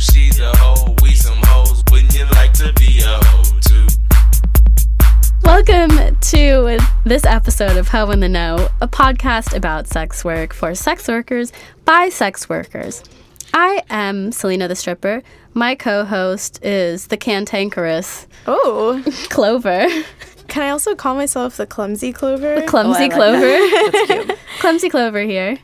she's a hoe. We some hoes. Wouldn't you like to be a hoe too? Welcome to this episode of Hoe in the Know, a podcast about sex work for sex workers by sex workers. I am Selena the Stripper. My co host is the cantankerous Oh, Clover. can I also call myself the clumsy clover? The clumsy Oh, I like Clover. Clumsy Clover here.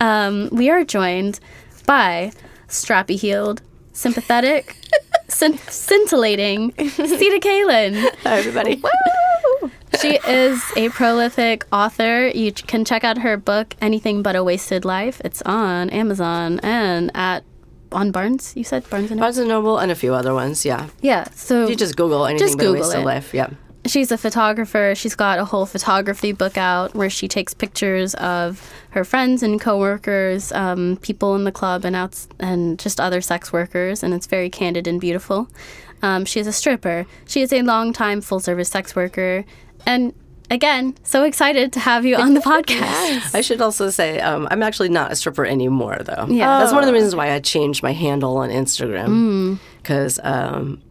Um, we are joined by strappy heeled, sympathetic, scin- scintillating Sita Kalen. Hi, everybody. She is a prolific author. You can check out her book, Anything But a Wasted Life. It's on Amazon and at on Barnes. You said Barnes and Noble. Barnes and Noble and a few other ones. Yeah, Yeah. So you just Google anything Just but a Google waste of it. life. Yeah, she's a photographer. She's got a whole photography book out where she takes pictures of her friends and coworkers, um, people in the club, and outs and just other sex workers. And it's very candid and beautiful. Um, she is a stripper. She is a longtime full service sex worker. And again, so excited to have you on the podcast. I should also say um, I'm actually not a stripper anymore, though. Yeah. that's one of the reasons why I changed my handle on Instagram Mm. because. Um,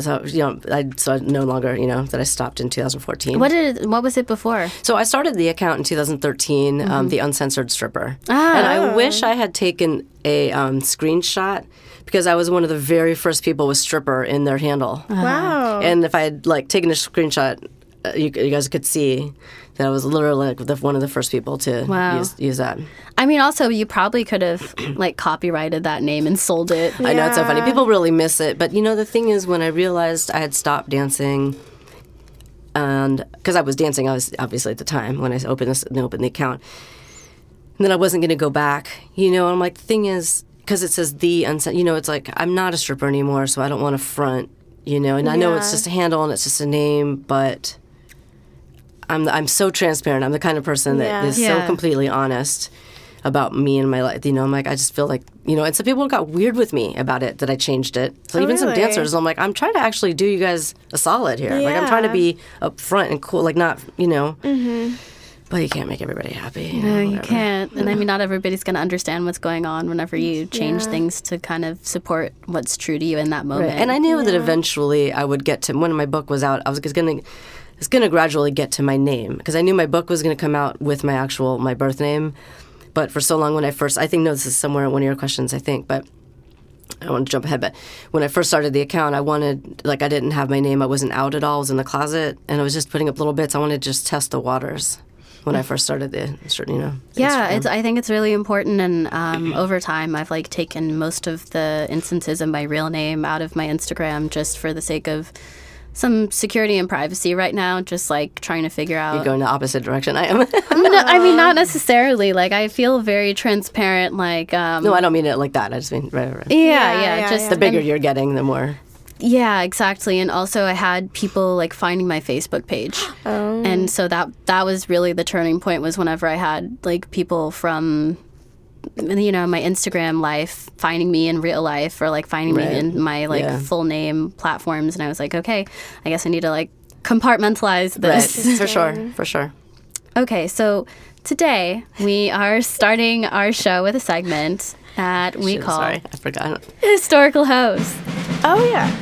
so you know, I so I no longer you know that I stopped in 2014. What did what was it before? So I started the account in 2013, um, the uncensored stripper, Mm-hmm. Ah. and I wish I had taken a um, screenshot because I was one of the very first people with stripper in their handle. Wow. And if I had like taken a screenshot, uh, you, you guys could see that I was literally like the, one of the first people to Wow. use, use that. I mean, also you probably could have like copyrighted that name and sold it. I know it's so funny. People really miss it, but you know the thing is, when I realized I had stopped dancing, and because I was dancing, I was obviously at the time when I opened this, opened the account, and then I wasn't going to go back. You know, I'm like, the thing is, because it says the unsent, you know, it's like I'm not a stripper anymore, so I don't want to front. You know, and I know it's just a handle and it's just a name, but I'm I'm so transparent. I'm the kind of person that Yeah. is Yeah. so completely honest about me and my life. You know, I'm like I just feel like you know, and some people got weird with me about it that I changed it. So Oh, even some dancers, I'm like I'm trying to actually do you guys a solid here. Like I'm trying to be upfront and cool, like not you know. Mm-hmm. But you can't make everybody happy. You know, No, you can't. And I mean, not everybody's going to understand what's going on whenever you change Yeah. things to kind of support what's true to you in that moment. Right. And I knew that eventually I would get to when my book was out. I was going to. It's going to gradually get to my name because I knew my book was going to come out with my actual my birth name, but for so long when I first I think no this is somewhere in one of your questions I think but I don't want to jump ahead but when I first started the account I wanted like I didn't have my name. I wasn't out at all. I was in the closet and I was just putting up little bits. I wanted to just test the waters when I first started the you know yeah, it's, I think it's really important. And um, over time, I've like taken most of the instances of my real name out of my Instagram just for the sake of some security and privacy right now. Just like trying to figure out. You're going the opposite direction I am. no, I mean, not necessarily. Like, I feel very transparent. Like, um, no, I don't mean it like that. I just mean right, right. yeah, yeah, Yeah, yeah, just yeah. The bigger you're getting, the more. Yeah, exactly. And also I had people like finding my Facebook page. Oh. And so that that was really the turning point was whenever I had like people from you know, my Instagram life finding me in real life or like finding Right. me in my like Yeah. full name platforms and I was like, okay, I guess I need to like compartmentalize this. Right, for sure, for sure. Okay, so today we are starting our show with a segment that we call Sorry, I forgot. Historical Host. oh yeah.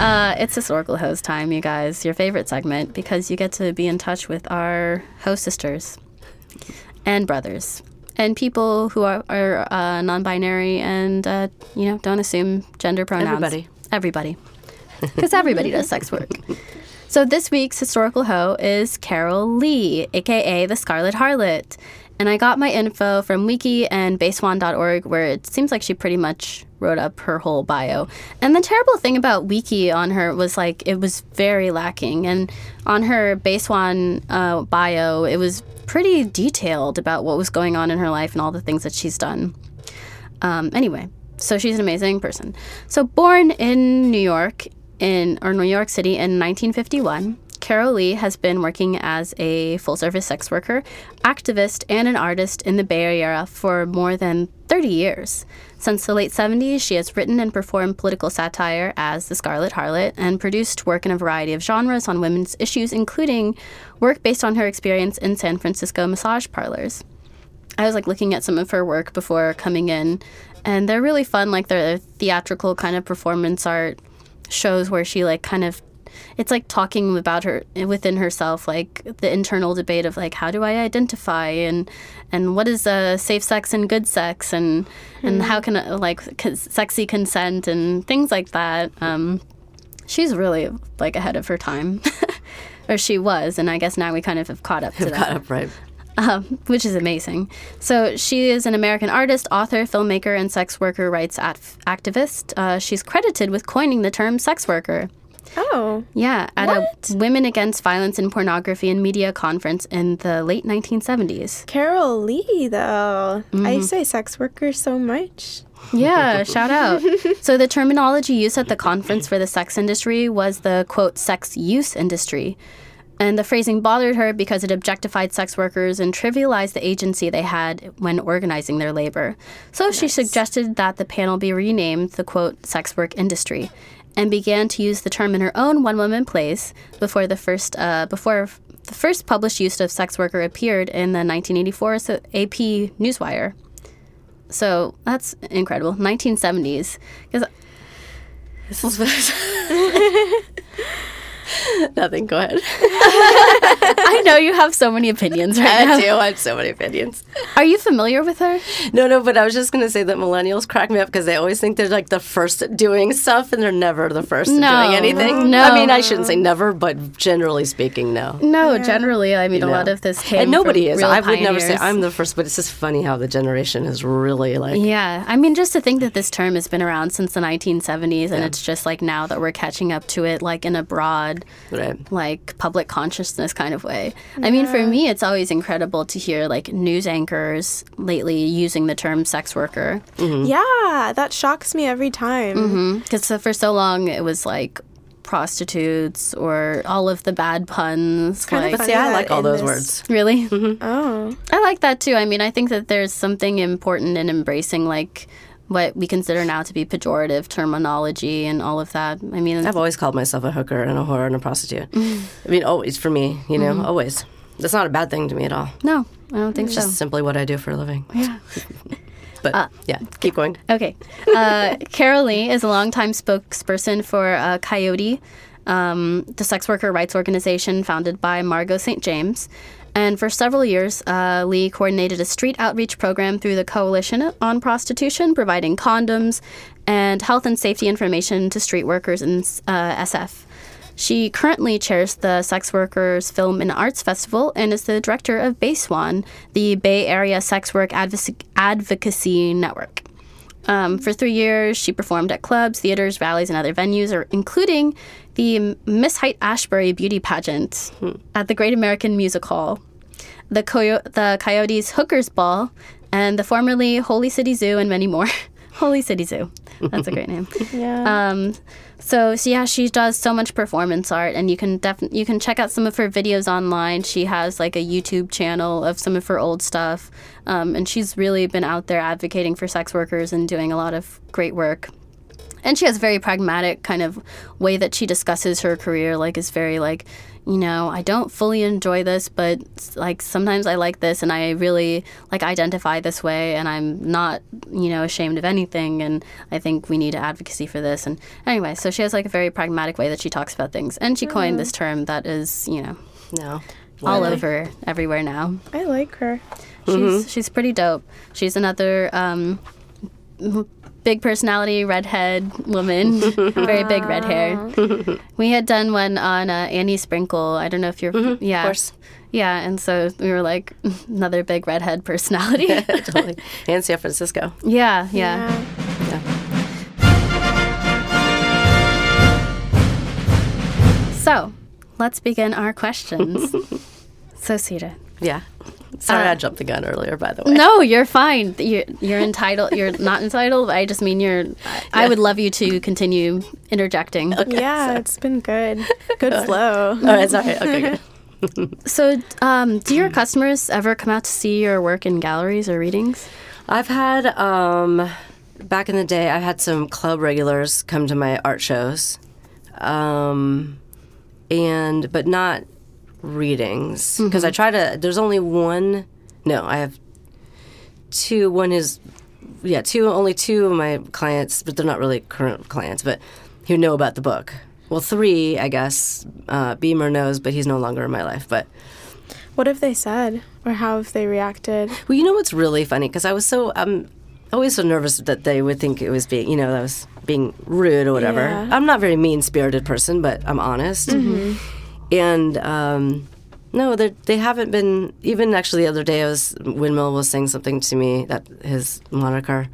Uh, it's historical host time, you guys. Your favorite segment because you get to be in touch with our host sisters and brothers and people who are, are uh, non-binary and uh, you know don't assume gender pronouns. Everybody. Everybody, because everybody does sex work. So this week's historical hoe is Carol Leigh, aka the Scarlot Harlot. And I got my info from Wiki and bayswan.org, where it seems like she pretty much wrote up her whole bio. And the terrible thing about Wiki on her was like it was very lacking. And on her BaySwan uh, bio, it was pretty detailed about what was going on in her life and all the things that she's done. Um, anyway, so she's an amazing person. So born in New York in or New York City in 1951, Carol Leigh has been working as a full-service sex worker, activist, and an artist in the Bay Area for more than 30 years. Since the late 70s, she has written and performed political satire as the Scarlot Harlot and produced work in a variety of genres on women's issues, including work based on her experience in San Francisco massage parlors. I was like looking at some of her work before coming in, and they're really fun. Like they're theatrical kind of performance art shows where she like kind of it's like talking about her within herself like the internal debate of like how do i identify and and what is uh, safe sex and good sex and and how can like sexy consent and things like that um she's really like ahead of her time or she was and i guess now we kind of have caught up to that Got up right. um, which is amazing. So she is an American artist, author, filmmaker, and sex worker rights at- activist. Uh, she's credited with coining the term sex worker. Oh. Yeah, at What? a Women Against Violence in Pornography and Media conference in the late 1970s. Carol Leigh, though. Mm-hmm. I say sex worker so much. Yeah, shout out. So the terminology used at the conference for the sex industry was the quote sex use industry. And the phrasing bothered her because it objectified sex workers and trivialized the agency they had when organizing their labor. So she suggested that the panel be renamed the quote sex work industry and began to use the term in her own one woman plays before the first uh, before the first published use of sex worker appeared in the 1984 AP Newswire. So that's incredible. 1970s. Because Nothing. Go ahead. I know you have so many opinions right I now. do. I have so many opinions. Are you familiar with her? No, no, but I was just going to say that millennials crack me up because they always think they're like the first at doing stuff and they're never the first No. at doing anything. No. I mean, I shouldn't say never, but generally speaking, no. No, generally, I mean, a No. lot of this came And nobody from is. real I would never say pioneers. I'm the first, but it's just funny how the generation is really like. Yeah, I mean, just to think that this term has been around since the 1970s, and it's just like now that we're catching up to it, like in a broad, Right. like public consciousness kind of way. I mean, for me, it's always incredible to hear like news anchors lately using the term sex worker. Mm-hmm. Yeah, that shocks me every time. Mm-hmm. Because uh, for so long, it was like prostitutes or all of the bad puns. kinda like, But see, funny I like all those this- words. really? Mm-hmm. Oh. I like that too. I mean, I think that there's something important in embracing like what we consider now to be pejorative terminology and all of that. I mean, I've always called myself a hooker and a whore and a prostitute. Mm-hmm. I mean, always for me, you know, always. That's not a bad thing to me at all. no, I don't think It's so. just simply what I do for a living. Yeah. But yeah, keep going. Okay. Uh, Carol Leigh is a longtime spokesperson for uh, Coyote, um, the sex worker rights organization founded by Margo St. James. And for several years, uh, Leigh coordinated a street outreach program through the Coalition on Prostitution, providing condoms and health and safety information to street workers in uh, SF. She currently chairs the Sex Workers Film and Arts Festival and is the director of BaySwan, the Bay Area Sex Work Advoc- Advocacy Network. Um, for three years, she performed at clubs, theaters, rallies, and other venues, including the Miss Haight Ashbury beauty pageant at the Great American Music Hall, the, Coyo- the Coyotes Hookers Ball, and the formerly Holy City Zoo, and many more. Holy City Zoo. That's a great name. Yeah. Um, so, so yeah, she does so much performance art, and you can definitely you can check out some of her videos online. She has like a YouTube channel of some of her old stuff, um, and she's really been out there advocating for sex workers and doing a lot of great work. And she has a very pragmatic kind of way that she discusses her career. Like, is very like, you know, I don't fully enjoy this, but like sometimes I like this, and I really like identify this way, and I'm not, you know, ashamed of anything. And I think we need advocacy for this. And anyway, so she has like a very pragmatic way that she talks about things, and she coined this term that is, you know, No. all over everywhere now. I like her. She's she's pretty dope. She's another um, m- big personality, redhead woman, very big red hair. we had done one on uh, Annie Sprinkle. I don't know if you're yeah. course. Yeah, and so we were like another big redhead personality. totally. And San Francisco. yeah, yeah. Yeah. So let's begin our questions. so Sita. Yeah. Sorry, Uh, I jumped the gun earlier, by the way. No, you're fine. You're, you're entitled. You're not entitled. I just mean you're. I, I would love you to continue interjecting. yeah, it's been good. Good flow. Oh, it's all right. Okay, good. So, um, do your customers ever come out to see your work in galleries or readings? I've had, um, back in the day, I had some club regulars come to my art shows. Um, and, but not readings. Because I try to, there's only one, no, I have two. One is, yeah, two. Only two of my clients, but they're not really current clients, but who know about the book. Well, three, I guess. Uh, Beamer knows, but he's no longer in my life. But What have they said, or how have they reacted? well, you know what's really funny? Because I was so I'm always so nervous that they would think it was being, you know, that I was being rude or whatever. Yeah. I'm not a very mean spirited person, but I'm honest. And um, no, they they haven't been. Even actually, the other day, I was Windmill was saying something to me that his moniker.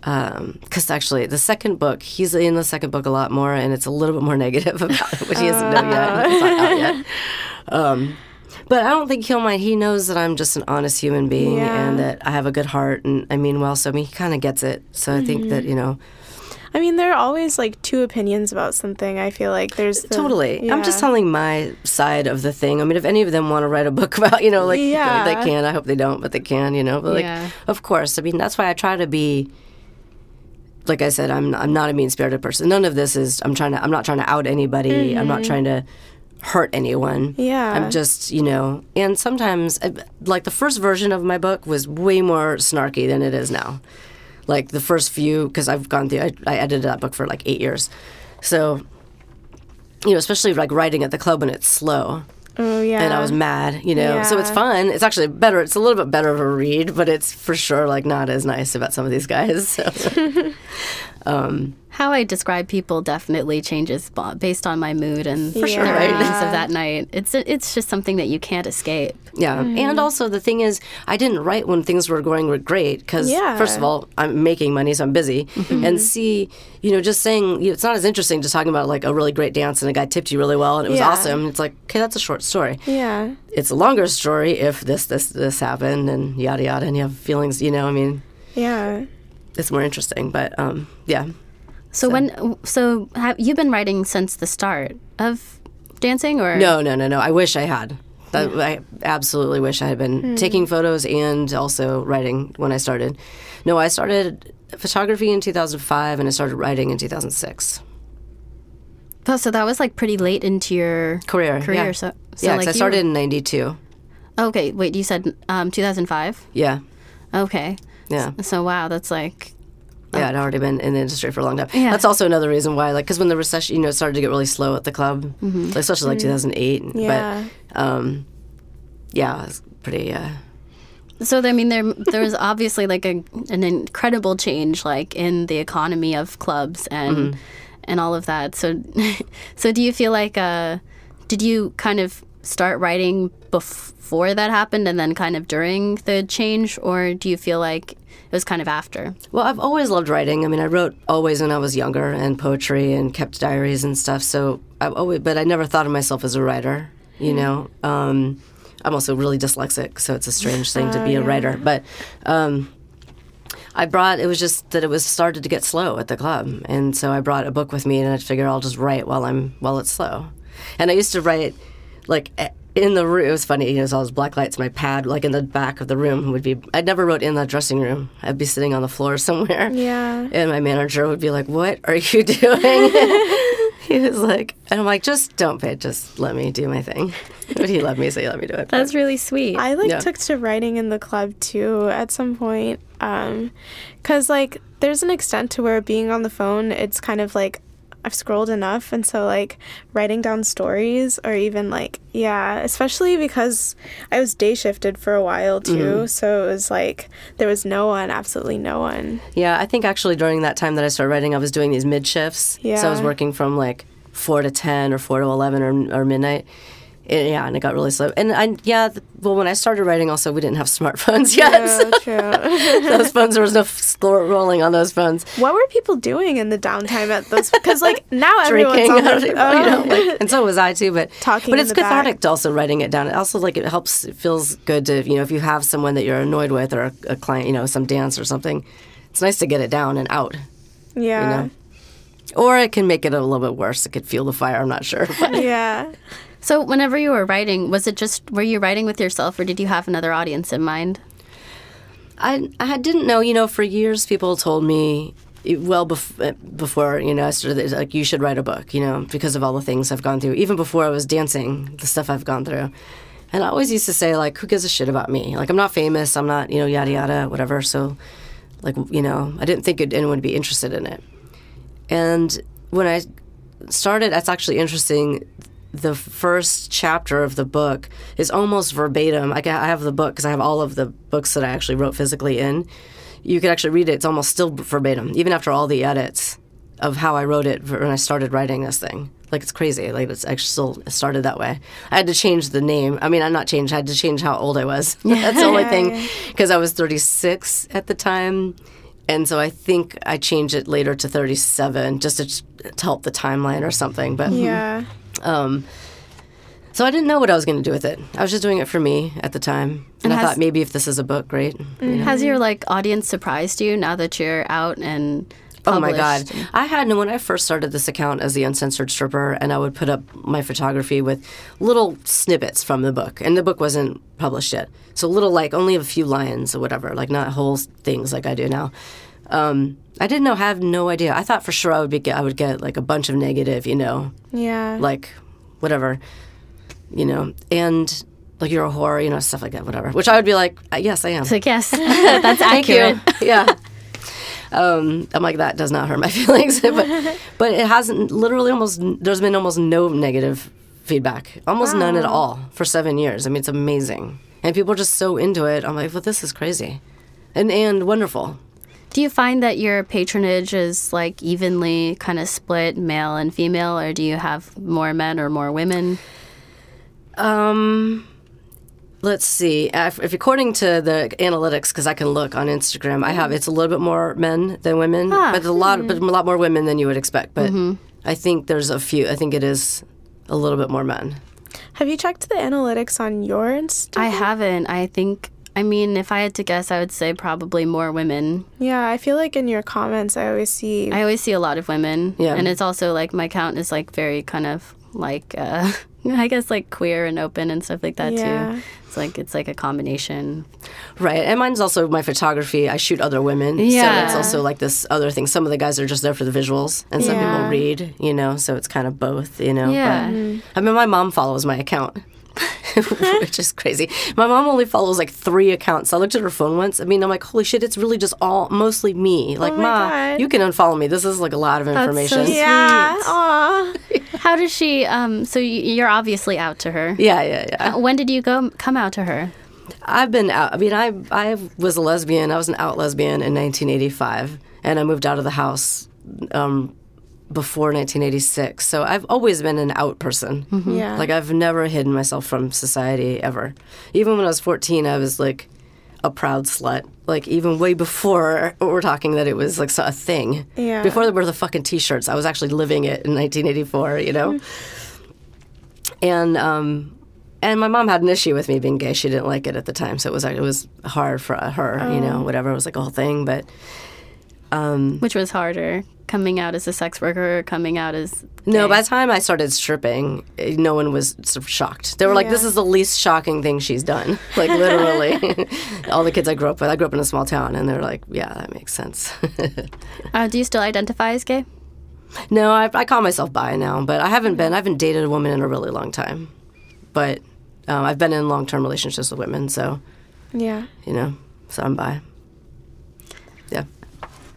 Because actually, the second book, he's in the second book a lot more, and it's a little bit more negative about it, which he doesn't know yet. It's not out yet. Um, but I don't think he'll mind. He knows that I'm just an honest human being Yeah. and that I have a good heart and I mean well. So I mean, he kind of gets it. So I think that you know, I mean, there are always like two opinions about something. I feel like there's the, totally. I'm just telling my side of the thing. I mean, if any of them want to write a book about, you know, like Yeah. they can. I hope they don't, but they can. You know, but like, Yeah. of course. I mean, that's why I try to be. Like I said, I'm I'm not a mean spirited person. None of this is. I'm trying to. I'm not trying to out anybody. I'm not trying to hurt anyone. Mm-hmm. Yeah. I'm just, you know, and sometimes, like the first version of my book was way more snarky than it is now. Like the first few, because I've gone through, I, I edited that book for like eight years. So, you know, especially like writing at the club when it's slow. Oh yeah. And I was mad, you know. Yeah. So it's fun. It's actually better. It's a little bit better of a read, but it's for sure like not as nice about some of these guys. So. um, How I describe people definitely changes based on my mood and For the sure. readings Yeah. of that night. It's it's just something that you can't escape. Yeah, and also the thing is, I didn't write when things were going great because Yeah. first of all, I'm making money, so I'm busy, and see, you know, just saying you know, it's not as interesting just talking about like a really great dance and a guy tipped you really well and it was Yeah. awesome. It's like okay, that's a short story. Yeah. It's a longer story if this this this happened and yada yada, and you have feelings. You know, I mean, Yeah. it's more interesting. But um, yeah, So, when so have you been writing since the start of dancing or no, no, no, no. I wish I had. That, I absolutely wish I had been taking photos and also writing when I started. No, I started photography in 2005 and I started writing in 2006. Oh, so that was like pretty late into your Career, Career, yeah. so, so yeah, like I started were- in 92. okay, wait, you said um, 2005. Yeah, Okay, yeah. so wow, that's like Yeah, I'd already been in the industry for a long time. Yeah. That's also another reason why, like, because when the recession, you know, started to get really slow at the club, especially like 2008. Yeah. But, um, yeah, it was pretty, uh, So I mean, there there was obviously like a an incredible change like in the economy of clubs and Mm-hmm. and all of that. So so do you feel like uh, did you kind of start writing before that happened and then kind of during the change, or do you feel like it was kind of after? Well, I've always loved writing. I mean, I wrote always when I was younger and poetry and kept diaries and stuff. So I've always, but I never thought of myself as a writer. You know, um, I'm also really dyslexic, so it's a strange thing to be a writer. But um, I brought. It was just that it was started to get slow at the club, and so I brought a book with me, and I figured I'll just write while I'm while it's slow. And I used to write like. In the room, it was funny. You know, it was all those black lights. My pad, like in the back of the room, would be. I'd never wrote in the dressing room. I'd be sitting on the floor somewhere. Yeah. And my manager would be like, "What are you doing?" he was like, and I'm like, "Just don't pay. Just let me do my thing." But he let me, so he let me do it. That's really sweet. I like Yeah. took to writing in the club too at some point. Um, cause like there's an extent to where being on the phone, it's kind of like I've scrolled enough, and so like writing down stories or even like yeah, especially because I was day shifted for a while too, mm-hmm. so it was like there was no one, absolutely no one. Yeah, I think actually during that time that I started writing, I was doing these mid shifts. Yeah. So I was working from like four to ten or four to eleven or, or midnight. Yeah, and it got really slow. And I yeah, well, when I started writing, also we didn't have smartphones yet. Yeah, so true. those phones there was no rolling on those phones. what were people doing in the downtime at those? Because like now drinking, everyone's on oh you their know, like, and so was I too. But Talking but it's the back. cathartic to also writing it down. It also like it helps. It feels good to you know if you have someone that you're annoyed with or a, a client, you know, some dance or something. It's nice to get it down and out. yeah. You know. Or it can make it a little bit worse. It could fuel the fire. I'm not sure. But Yeah. So whenever you were writing, was it just were you writing with yourself, or did you have another audience in mind? I I didn't know. You know, for years people told me. Well, bef- eh, before you know, I started like you should write a book. You know, because of all the things I've gone through. Even before I was dancing, the stuff I've gone through, And I always used to say, like, who gives a shit about me? Like, I'm not famous. I'm not, you know, yada, yada, whatever. So, like, you know, I didn't think anyone would be interested in it. And when I started, that's actually interesting. The first chapter of the book is almost verbatim. I, I have the book because I have all of the books that I actually wrote physically in. You could actually read it. It's almost still verbatim, even after all the edits of how I wrote it when I started writing this thing. Like it's crazy. Like it's actually still started that way. I had to change the name. I mean, I'm not changed. I had to change how old I was. That's the only thing because I was 36 at the time, and so I think I changed it later to 37 just to, to help the timeline or something. But Yeah. Um, so I didn't know what I was going to do with it. I was just doing it for me at the time, and, And I thought maybe if this is a book, great. You know? Has your like audience surprised you now that you're out and Oh my god! I had when I first started this account as the uncensored stripper, and I would put up my photography with little snippets from the book, and the book wasn't published yet, so little like only a few lines or whatever, like not whole things like I do now. Um, I didn't know, have no idea. I thought for sure I would be, I would get like a bunch of negative, you know, Yeah. like whatever, you know, and like you're a whore, you know, stuff like that, whatever. Which I would be like, uh, yes, I am. It's like yes, that's accurate. yeah. Um, I'm like that does not hurt my feelings, but but it hasn't. Literally, almost there's been almost no negative feedback, almost none at all for seven years. I mean, it's amazing, and people are just so into it. I'm like, well, this is crazy, and and wonderful. Do you find that your patronage is like evenly kind of split male and female, or do you have more men or more women? Um, let's see. If, if according to the analytics, because I can look on Instagram, I have it's a little bit more men than women, Ah. but a lot, but a lot more women than you would expect. But I think there's a few. I think it is a little bit more men. Have you checked the analytics on your Instagram? I haven't. I think. I mean, if I had to guess, I would say probably more women. Yeah, I feel like in your comments, I always see. I always see a lot of women. Yeah. And it's also like my count is like very kind of like uh I guess like queer and open and stuff like that Yeah. too. It's like it's like a combination. Right, and mine's also my photography. I shoot other women, Yeah. so Yeah. it's also like this other thing. Some of the guys are just there for the visuals, and some Yeah. people read, you know. So it's kind of both, you know. Yeah. But, I mean, my mom follows my account, which is crazy. My mom only follows like three accounts. I looked at her phone once. I mean, I'm like, holy shit, it's really just all mostly me. Like, Oh my ma, God. you can unfollow me. This is like a lot of so information. sweet. yeah. Aw. How does she um so you're obviously out to her. yeah, yeah, yeah. Uh, When did you go come out to her? I've been out. I mean, I I was a lesbian. I was an out lesbian in 1985, and I moved out of the house um, before 1986. So I've always been an out person. Yeah. Like I've never hidden myself from society ever. Even when I was 14, I was like a proud slut. Like even way before we're talking that it was like a thing. Yeah. Before there were the fucking t-shirts, I was actually living it in 1984. You know. and um, and my mom had an issue with me being gay. She didn't like it at the time, so it was it was hard for her. You know, whatever. It was like a whole thing, but. Um, Which was harder, coming out as a sex worker or coming out as No, by the time I started stripping, eh, no one was shocked. They were like, "This is the least shocking thing she's done." Like literally, all the kids I grew up with. I grew up in a small town, and they're like, "Yeah, that makes sense." Uh, do you still identify as gay? no, I, I call myself bi now, but I haven't been. I haven't dated a woman in a really long time, but um, I've been in long-term relationships with women, so yeah. you know, so I'm bi.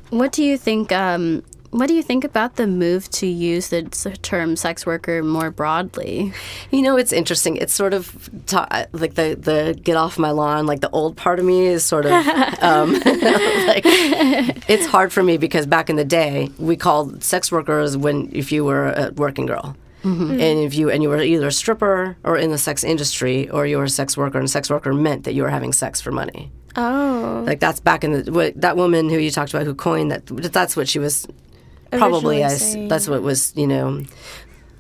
What do you think? Um, what do you think about the move to use the term sex worker more broadly? You know, it's interesting. It's sort of ta- like the the get off my lawn. Like the old part of me is sort of um, like it's hard for me because back in the day we called sex workers when if you were a working girl. And if you and you were either a stripper or in the sex industry, or you were a sex worker, and sex worker meant that you were having sex for money. Oh. Like that's back in the what, that woman who you talked about who coined that. That's what she was probably as that's what was you know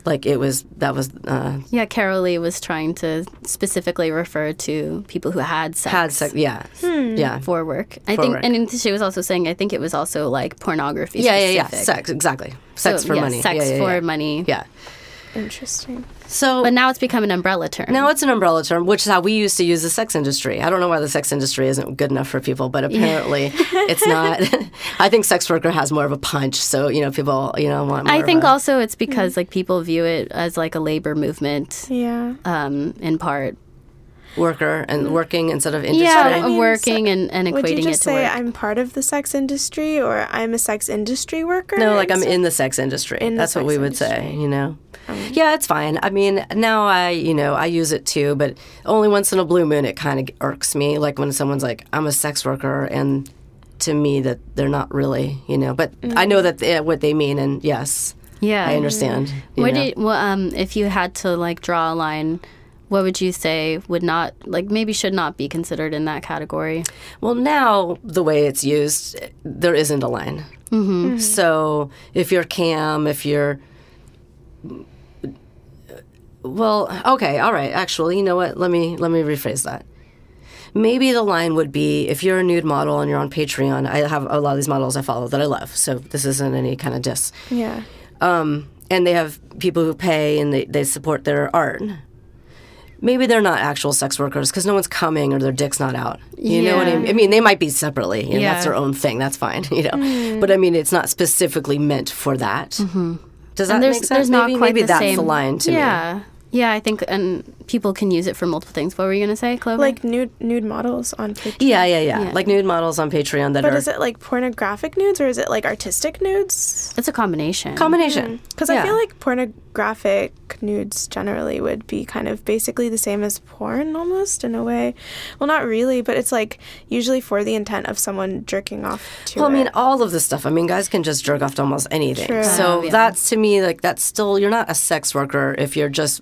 like it was that was uh, Yeah, Carol Leigh was trying to specifically refer to people who had sex, had sex. Yeah, yeah, for work. I For think, work. and she was also saying, I think it was also like pornography. yeah, yeah, yeah. Sex, exactly. Sex So, for yeah, money. Sex yeah, yeah, for money. Yeah. Interesting. So But now it's become an umbrella term. now it's an umbrella term, which is how we used to use the sex industry. I don't know why the sex industry isn't good enough for people, but apparently it's not. I think sex worker has more of a punch, so you know people you know want. More I of think a- also it's because like people view it as like a labor movement, Yeah. um, in part. worker and working instead of industry. yeah, mean, working and, and Would equating you it just to say work. I'm part of the sex industry or I'm a sex industry worker? No, like I'm in the sex industry. In That's what we would say, you know. Yeah, it's fine. I mean, now I, you know, I use it too, but only once in a blue moon it kind of irks me. Like when someone's like, "I'm a sex worker," and to me that they're not really, you know. But I know that they, what they mean, and yes, yeah, I understand. know. did well, um if you had to like draw a line, what would you say would not like maybe should not be considered in that category? Well, now the way it's used, there isn't a line. Mm-hmm. So if you're cam, if you're well, okay, all right. Actually, you know what? Let me let me rephrase that. Maybe the line would be if you're a nude model and you're on Patreon. I have a lot of these models I follow that I love, so this isn't any kind of diss. Yeah. Um, and they have people who pay and they, they support their art. Maybe they're not actual sex workers because no one's coming or their dick's not out. You know what I mean? I mean, they might be separately. You know, Yeah. That's their own thing. That's fine. You know, mm. but I mean, it's not specifically meant for that. Mm-hmm. Does that and there's make sense? there's not maybe quite maybe the that's same. the line to me. yeah, yeah. I think and people can use it for multiple things. What were you gonna say, Clover? Like nude nude models on Patreon. Yeah, yeah, yeah, Yeah. Like nude models on Patreon that But are But is it like pornographic nudes or is it like artistic nudes? it's a combination. combination. Mm. Because Yeah. I feel like pornographic nudes generally would be kind of basically the same as porn almost in a way. Well, not really, but it's like usually for the intent of someone jerking off to Well, I mean, all of this stuff. I mean, guys can just jerk off to almost anything. True. So yeah. that's to me like that's still you're not a sex worker if you're just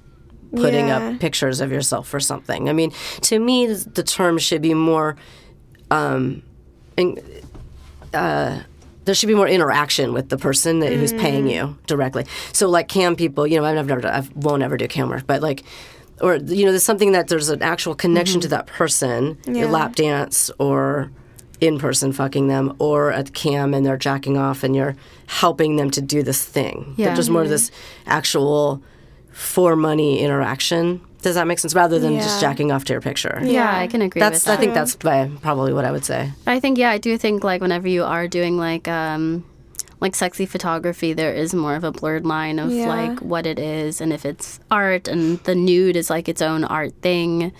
putting Yeah. up pictures of yourself or something. I mean, to me, the term should be more. Um, in, uh, there should be more interaction with the person that, who's paying you directly. So, like cam people, you know, I've never, I won't ever do cam work, but like, or you know, there's something that there's an actual connection to that person, Yeah. a lap dance or in person fucking them, or at cam and they're jacking off and you're helping them to do this thing. Yeah. there's more of this actual for money interaction. Does that make sense? Rather than just jacking off to your picture. Yeah, Yeah. I can agree That's with that. I think that's probably what I would say. I think yeah, I do think like whenever you are doing like um like sexy photography, there is more of a blurred line of Yeah. like what it is and if it's art and the nude is like its own art thing.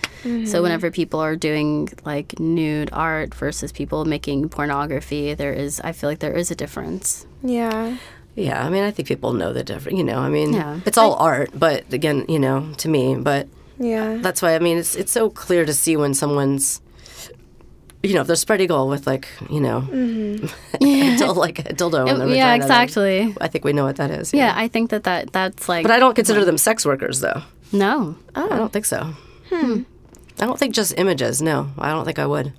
So whenever people are doing like nude art versus people making pornography, there is I feel like there is a difference. yeah. Yeah, I mean, I think people know the difference. You know, I mean, Yeah. it's all art, but again, you know, to me, but Yeah. that's why I mean, it's it's so clear to see when someone's, you know, if they're spread eagle with like, you know, until like a dildo in the Mm-hmm. yeah, vagina, exactly. I think we know what that is. Yeah, I think that, that that's like but I don't consider them sex workers, though. no. I don't think so. Hmm. I don't think just images. No, I don't think I would.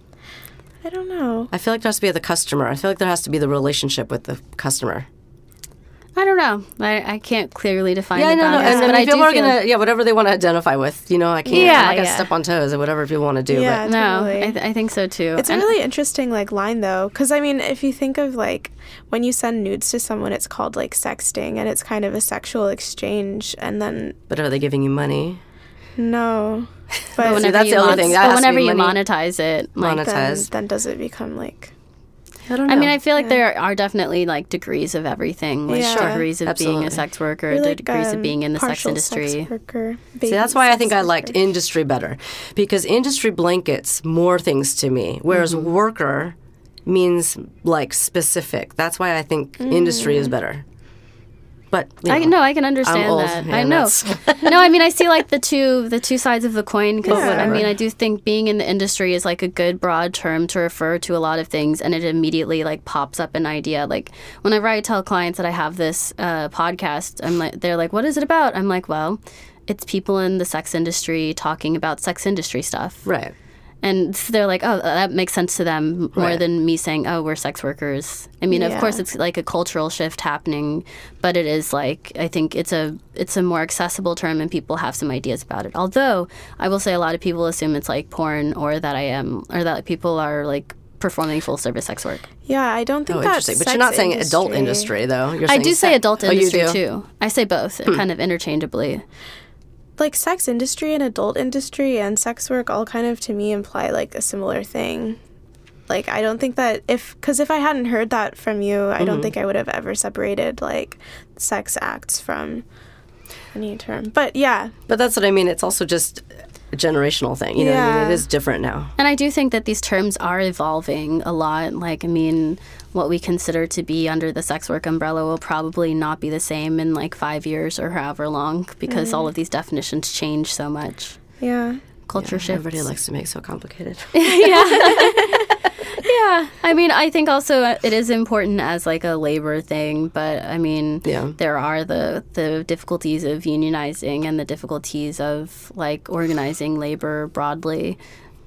I don't know. I feel like there has to be the customer. I feel like there has to be the relationship with the customer. I don't know. I, I can't clearly define Yeah, the no, no. And but then I people do are gonna, yeah, whatever they want to identify with. You know, I can't. Yeah, I'm not gonna yeah. step on toes or whatever people want to do. Yeah. But no, Totally. I, th- I think so too. It's And- a really interesting like line though, because I mean, if you think of like when you send nudes to someone, it's called like sexting, and it's kind of a sexual exchange, and then but are they giving you money? no, But but whenever that's you the only mon- thing. That but whenever you money. monetize it, like, Monetize. then, Monetize. then does it become like I don't know. I mean, I feel like there are definitely like degrees of everything, like Yeah. degrees of being a sex worker, You're like, degrees um, of being in the sex industry. Sex worker, See, that's why I sex think I liked worker. industry better because industry blankets more things to me, whereas Mm-hmm. worker means like specific. That's why I think industry is better. But you Mm. I know, no, I can understand old, that. I know. no, I mean, I see like the two the two sides of the coin because Yeah. I mean, I do think being in the industry is like a good broad term to refer to a lot of things, and it immediately like pops up an idea. Like whenever I tell clients that I have this uh, podcast, I'm like, they're like, "What is it about?" I'm like, "Well." It's people in the sex industry talking about sex industry stuff. right. And they're like, oh, that makes sense to them more Right. than me saying, oh, we're sex workers. I mean, of course, it's like a cultural shift happening, but it is like I think it's a it's a more accessible term, and people have some ideas about it. Although I will say, a lot of people assume it's like porn, or that I am, or that people are like performing full service sex work. Yeah, I don't think Oh, that's interesting. But you're not sex saying adult industry, though. You're I do say sex- adult Oh, you industry do? Hmm. too. I say both, kind of interchangeably. Like sex industry and adult industry and sex work all kind of to me imply like a similar thing. Like I don't think that if because if I hadn't heard that from you, I Mm-hmm. don't think I would have ever separated like sex acts from any term. But yeah, But that's what I mean. It's also just a generational thing. You know, what I mean, it is different now. And I do think that these terms are evolving a lot. Like, I mean, what we consider to be under the sex work umbrella will probably not be the same in like five years or however long because all mm-hmm. of these definitions change so much. Yeah. Culture shifts. Everybody likes to make it so complicated. Yeah, I mean, I think also it is important as like a labor thing, but I mean, Yeah. there are the the difficulties of unionizing and the difficulties of like organizing labor broadly,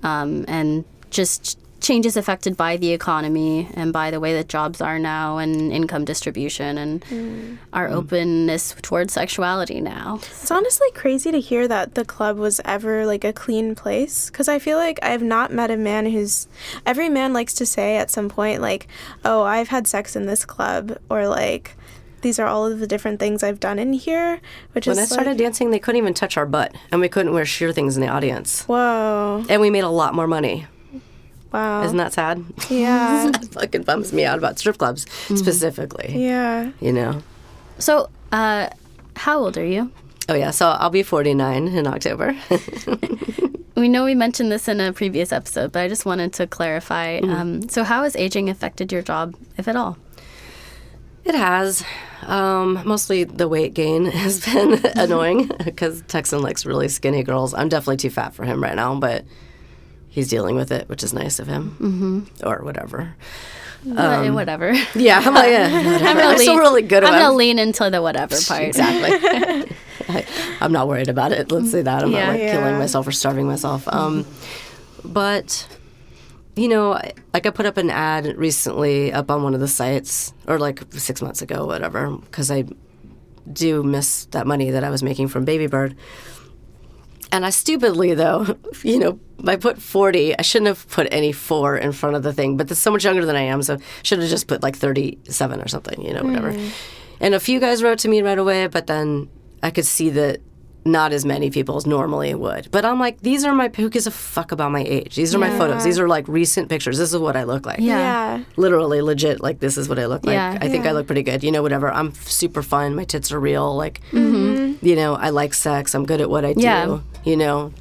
um, and just changes affected by the economy and by the way that jobs are now and income distribution and mm. our mm. openness towards sexuality now. It's honestly crazy to hear that the club was ever like a clean place because I feel like I have not met a man who's. Every man likes to say at some point, like, oh, I've had sex in this club, or like, these are all of the different things I've done in here, which When is when I started like, dancing, they couldn't even touch our butt, and we couldn't wear sheer things in the audience. whoa, And we made a lot more money. Wow. Isn't that sad? yeah. that fucking bums me out about strip clubs specifically. yeah. You know? So, uh, how old are you? Oh, yeah. So I'll be 49 in October. We know we mentioned this in a previous episode, but I just wanted to clarify. Um, so, how has aging affected your job, if at all? It has. Um, mostly the weight gain has been annoying because Texan likes really skinny girls. I'm definitely too fat for him right now, but he's dealing with it, which is nice of him. Mm-hmm. Or whatever. Wha- whatever. Yeah, I'm like, yeah, whatever. I'm, I'm, gonna still lean- really good I'm gonna it. lean into the whatever part. Exactly. I, I'm not worried about it. Let's say that. I'm Yeah. not like Yeah. killing myself or starving myself. Um, but you know, like I put up an ad recently up on one of the sites, or like six months ago, whatever, because I do miss that money that I was making from Baby Bird. And I stupidly, though, you know, I put 40. I shouldn't have put any four in front of the thing, but that's so much younger than I am, so should have just put like 37 or something, you know, whatever. Mm. And a few guys wrote to me right away, but then I could see that not as many people as normally would. But I'm like, these are my, who gives a fuck about my age? These are my photos. These are like recent pictures. This is what I look like Yeah. Yeah. literally legit like this is what i look like Yeah. i think i look pretty good you know whatever i'm super fun my tits are real like mm-hmm. Mm-hmm. you know i like sex i'm good at what i do Yeah. you know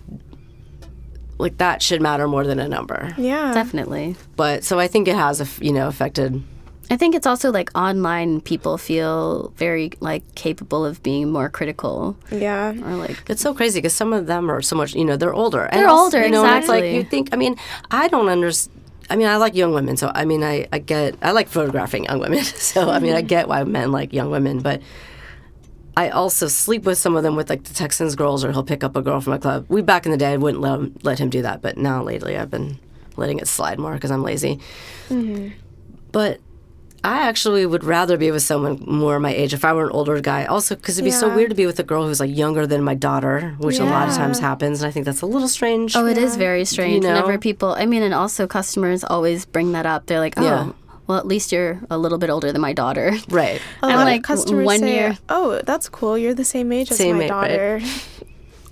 like that should matter more than a number Yeah. Definitely. but so i think it has aff- you know affected I think it's also like online people feel very like capable of being more critical Yeah. or like it's so crazy because some of them are so much you know they're older They're also, older, you know and it's like exactly. you think i mean i don't understand I mean, I like young women, so I mean, I, I get, I like photographing young women, so I mean, I get why men like young women, but I also sleep with some of them with like the Texans girls, or he'll pick up a girl from a club. We back in the day, I wouldn't let him, let him do that, but now lately I've been letting it slide more because I'm lazy. Mm-hmm. But I actually would rather be with someone more my age if I were an older guy. Also, because it'd be so weird to be with a girl who's like younger than my daughter, which a lot of times happens, and I think that's a little strange. oh, it is very strange. know? Whenever people, I mean, and also customers always bring that up. They're like, oh, Yeah. Well, at least you're a little bit older than my daughter. right. A And, lot like, of customers one say, year- "Oh, that's cool. You're the same age as my age, right. daughter."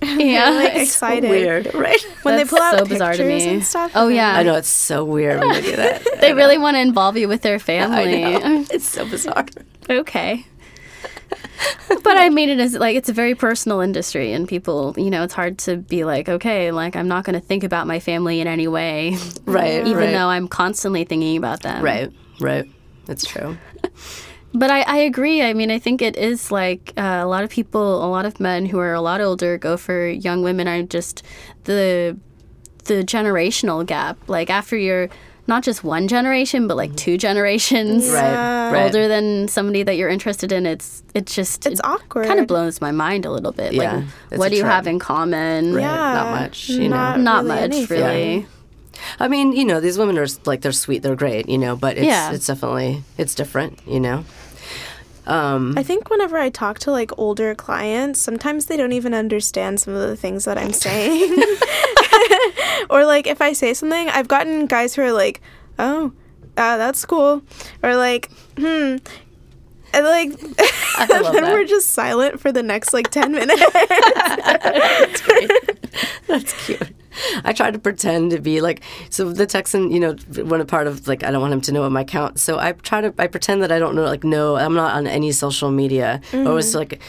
Yeah, like it's excited Weird, right? when That's they pull out so bizarre to me. and stuff. Oh, yeah. I know it's so weird when they do that. They really want to involve you with their I family. know. It's so bizarre. okay. but I mean, it is like it's a very personal industry, and people, you know, it's hard to be like, okay, like I'm not going to think about my family in any way, Right. even right. though I'm constantly thinking about them. Right, right. That's true. But I, I agree. I mean, I think it is like uh, a lot of people, a lot of men who are a lot older go for young women. Are just the the generational gap. Like after you're not just one generation, but like two generations Yeah. right. older than somebody that you're interested in, it's it just It's it awkward. Kind of blows my mind a little bit. Yeah, like, it's what do you have in common? Right, Yeah, not much, you know. not Not really much, anything. really. I mean, you know, these women are like they're sweet, they're great, you know, but it's Yeah. it's definitely it's different, you know. Um, I think whenever I talk to like older clients, sometimes they don't even understand some of the things that I'm saying. or like if I say something, I've gotten guys who are like, "Oh, uh, that's cool," or like, "Hmm." And like, love then that. we're just silent for the next like ten minutes. That's cute. I try to pretend to be like so the Texan, you know, one part of like I don't want him to know my account. So I try to I pretend that I don't know like no, I'm not on any social media. Or mm-hmm. it's like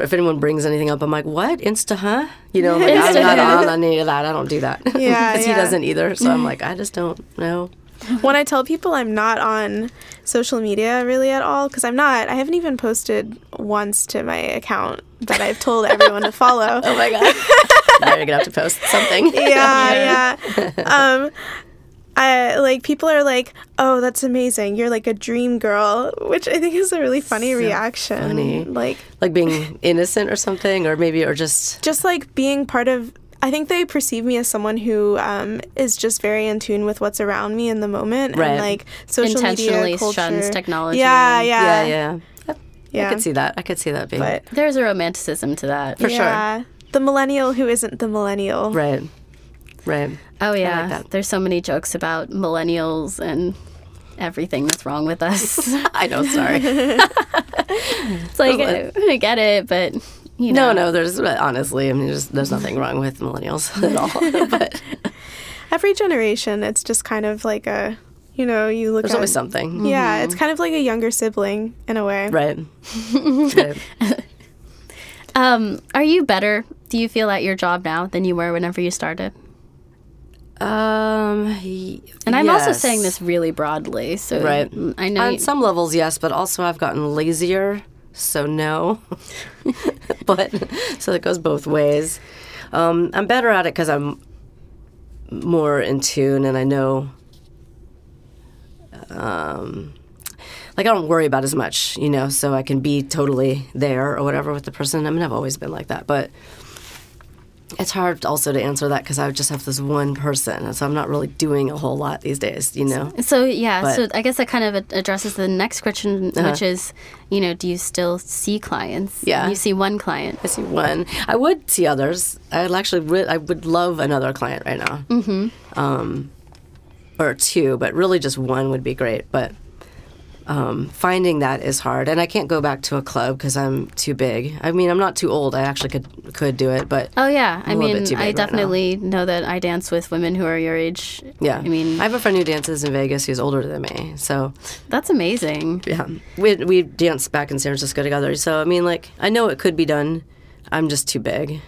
if anyone brings anything up, I'm like, what? Insta, huh? You know, like, I'm not on any of that. I don't do that. Yeah, Because he doesn't either. So I'm mm. like, I just don't know. when I tell people I'm not on social media really at all, because I'm not, I haven't even posted once to my account that I've told everyone to follow. Oh my God. going to have to post something. yeah, yeah. Um, I like people are like, "Oh, that's amazing! You're like a dream girl," which I think is a really funny reaction. funny. Like Like being innocent or something, or maybe, or just, just like being part of. I think they perceive me as someone who um, is just very in tune with what's around me in the moment, Right. and like social Intentionally media culture. shuns technology Yeah, and- yeah, yeah, yeah. I could see that. I could see that being. But There's a romanticism to that. For sure. yeah, the millennial who isn't the millennial. Right. Right. Oh yeah, that. there's so many jokes about millennials and everything that's wrong with us. I know, sorry. it's like I, I get it, but you know, No, no, there's honestly, I mean, there's, there's nothing wrong with millennials at all. but Every generation, it's just kind of like a, you know, you look. there's at, always something. Yeah, it's kind of like a younger sibling in a way. Right. right. Um, are you better? Do you feel at your job now than you were whenever you started? Um, y- And I'm also saying this really broadly, so Right. I know. On you- some levels, yes, but also I've gotten lazier, so no. but so it goes both ways. Um, I'm better at it because I'm more in tune and I know. Um, like I don't worry about as much, you know, so I can be totally there or whatever with the person. I mean, I've always been like that, but it's hard also to answer that because I just have this one person, and so I'm not really doing a whole lot these days, you know. So yeah, But- so I guess that kind of addresses the next question, Uh-huh. which is, you know, do you still see clients? Yeah. you see one client. I see one. I would see others. I'd actually, re- I would love another client right now. Mm-hmm. Um, or two, but really just one would be great. But um, finding that is hard, and I can't go back to a club because I'm too big. I mean, I'm not too old. I actually could could do it, but Oh yeah, I a mean, bit too big I right definitely know that I dance with women who are your age. yeah. I mean, I have a friend who dances in Vegas who's older than me, so that's amazing. yeah, we we danced back in San Francisco together. So I mean, like, I know it could be done. I'm just too big.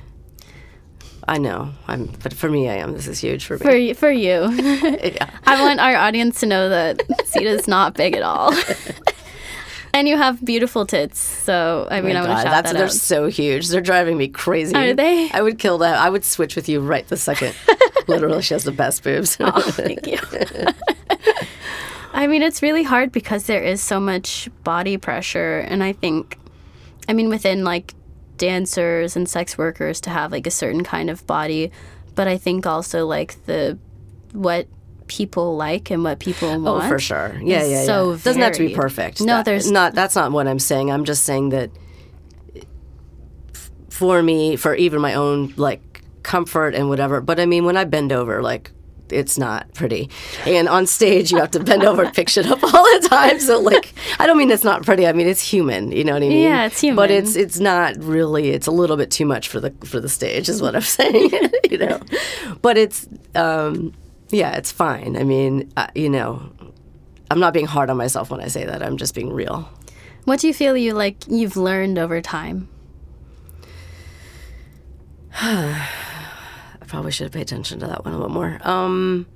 I know. I'm, but for me, I am. This is huge for me. For you, for you, yeah. I want our audience to know that Sita's not big at all. And you have beautiful tits, so I oh mean, I Oh My want to shout that they're out. so huge. They're driving me crazy. Are they? I would kill that. I would switch with you right the second. Literally, she has the best boobs. Oh, thank you. I mean, it's really hard because there is so much body pressure, and I think, I mean, within like dancers and sex workers to have like a certain kind of body, but I think also like the what people like and what people want. Oh, for sure. Yeah, yeah, yeah. so Doesn't have to be perfect. No, That- there's- not. That's not what I'm saying. I'm just saying that f- for me, for even my own like comfort and whatever. But I mean, when I bend over, like. It's not pretty, and on stage you have to bend over and pick shit up all the time. So, like, I don't mean it's not pretty. I mean it's human. You know what I mean? Yeah, it's human. But it's it's not really. It's a little bit too much for the for the stage, is what I'm saying. you know, but it's um, yeah, it's fine. I mean, uh, you know, I'm not being hard on myself when I say that. I'm just being real. What do you feel you like you've learned over time? Probably should have paid attention to that one a little more. Um,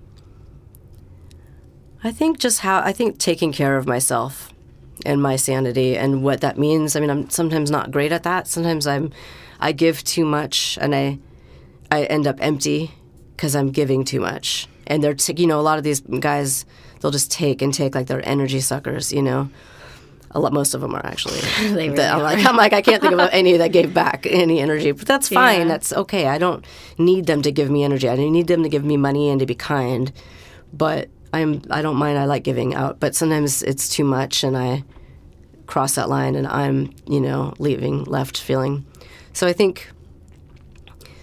I think just how I think taking care of myself and my sanity and what that means. I mean, I'm sometimes not great at that. Sometimes I'm I give too much and I I end up empty because I'm giving too much. And they're t- you know a lot of these guys they'll just take and take like they're energy suckers. You know. A lot, most of them are actually. Really I'm are. like, I'm like, I can't think of any that gave back any energy, but that's fine. Yeah. That's okay. I don't need them to give me energy. I don't need them to give me money and to be kind. But I'm, I don't mind. I like giving out, but sometimes it's too much, and I cross that line, and I'm, you know, leaving left feeling. So I think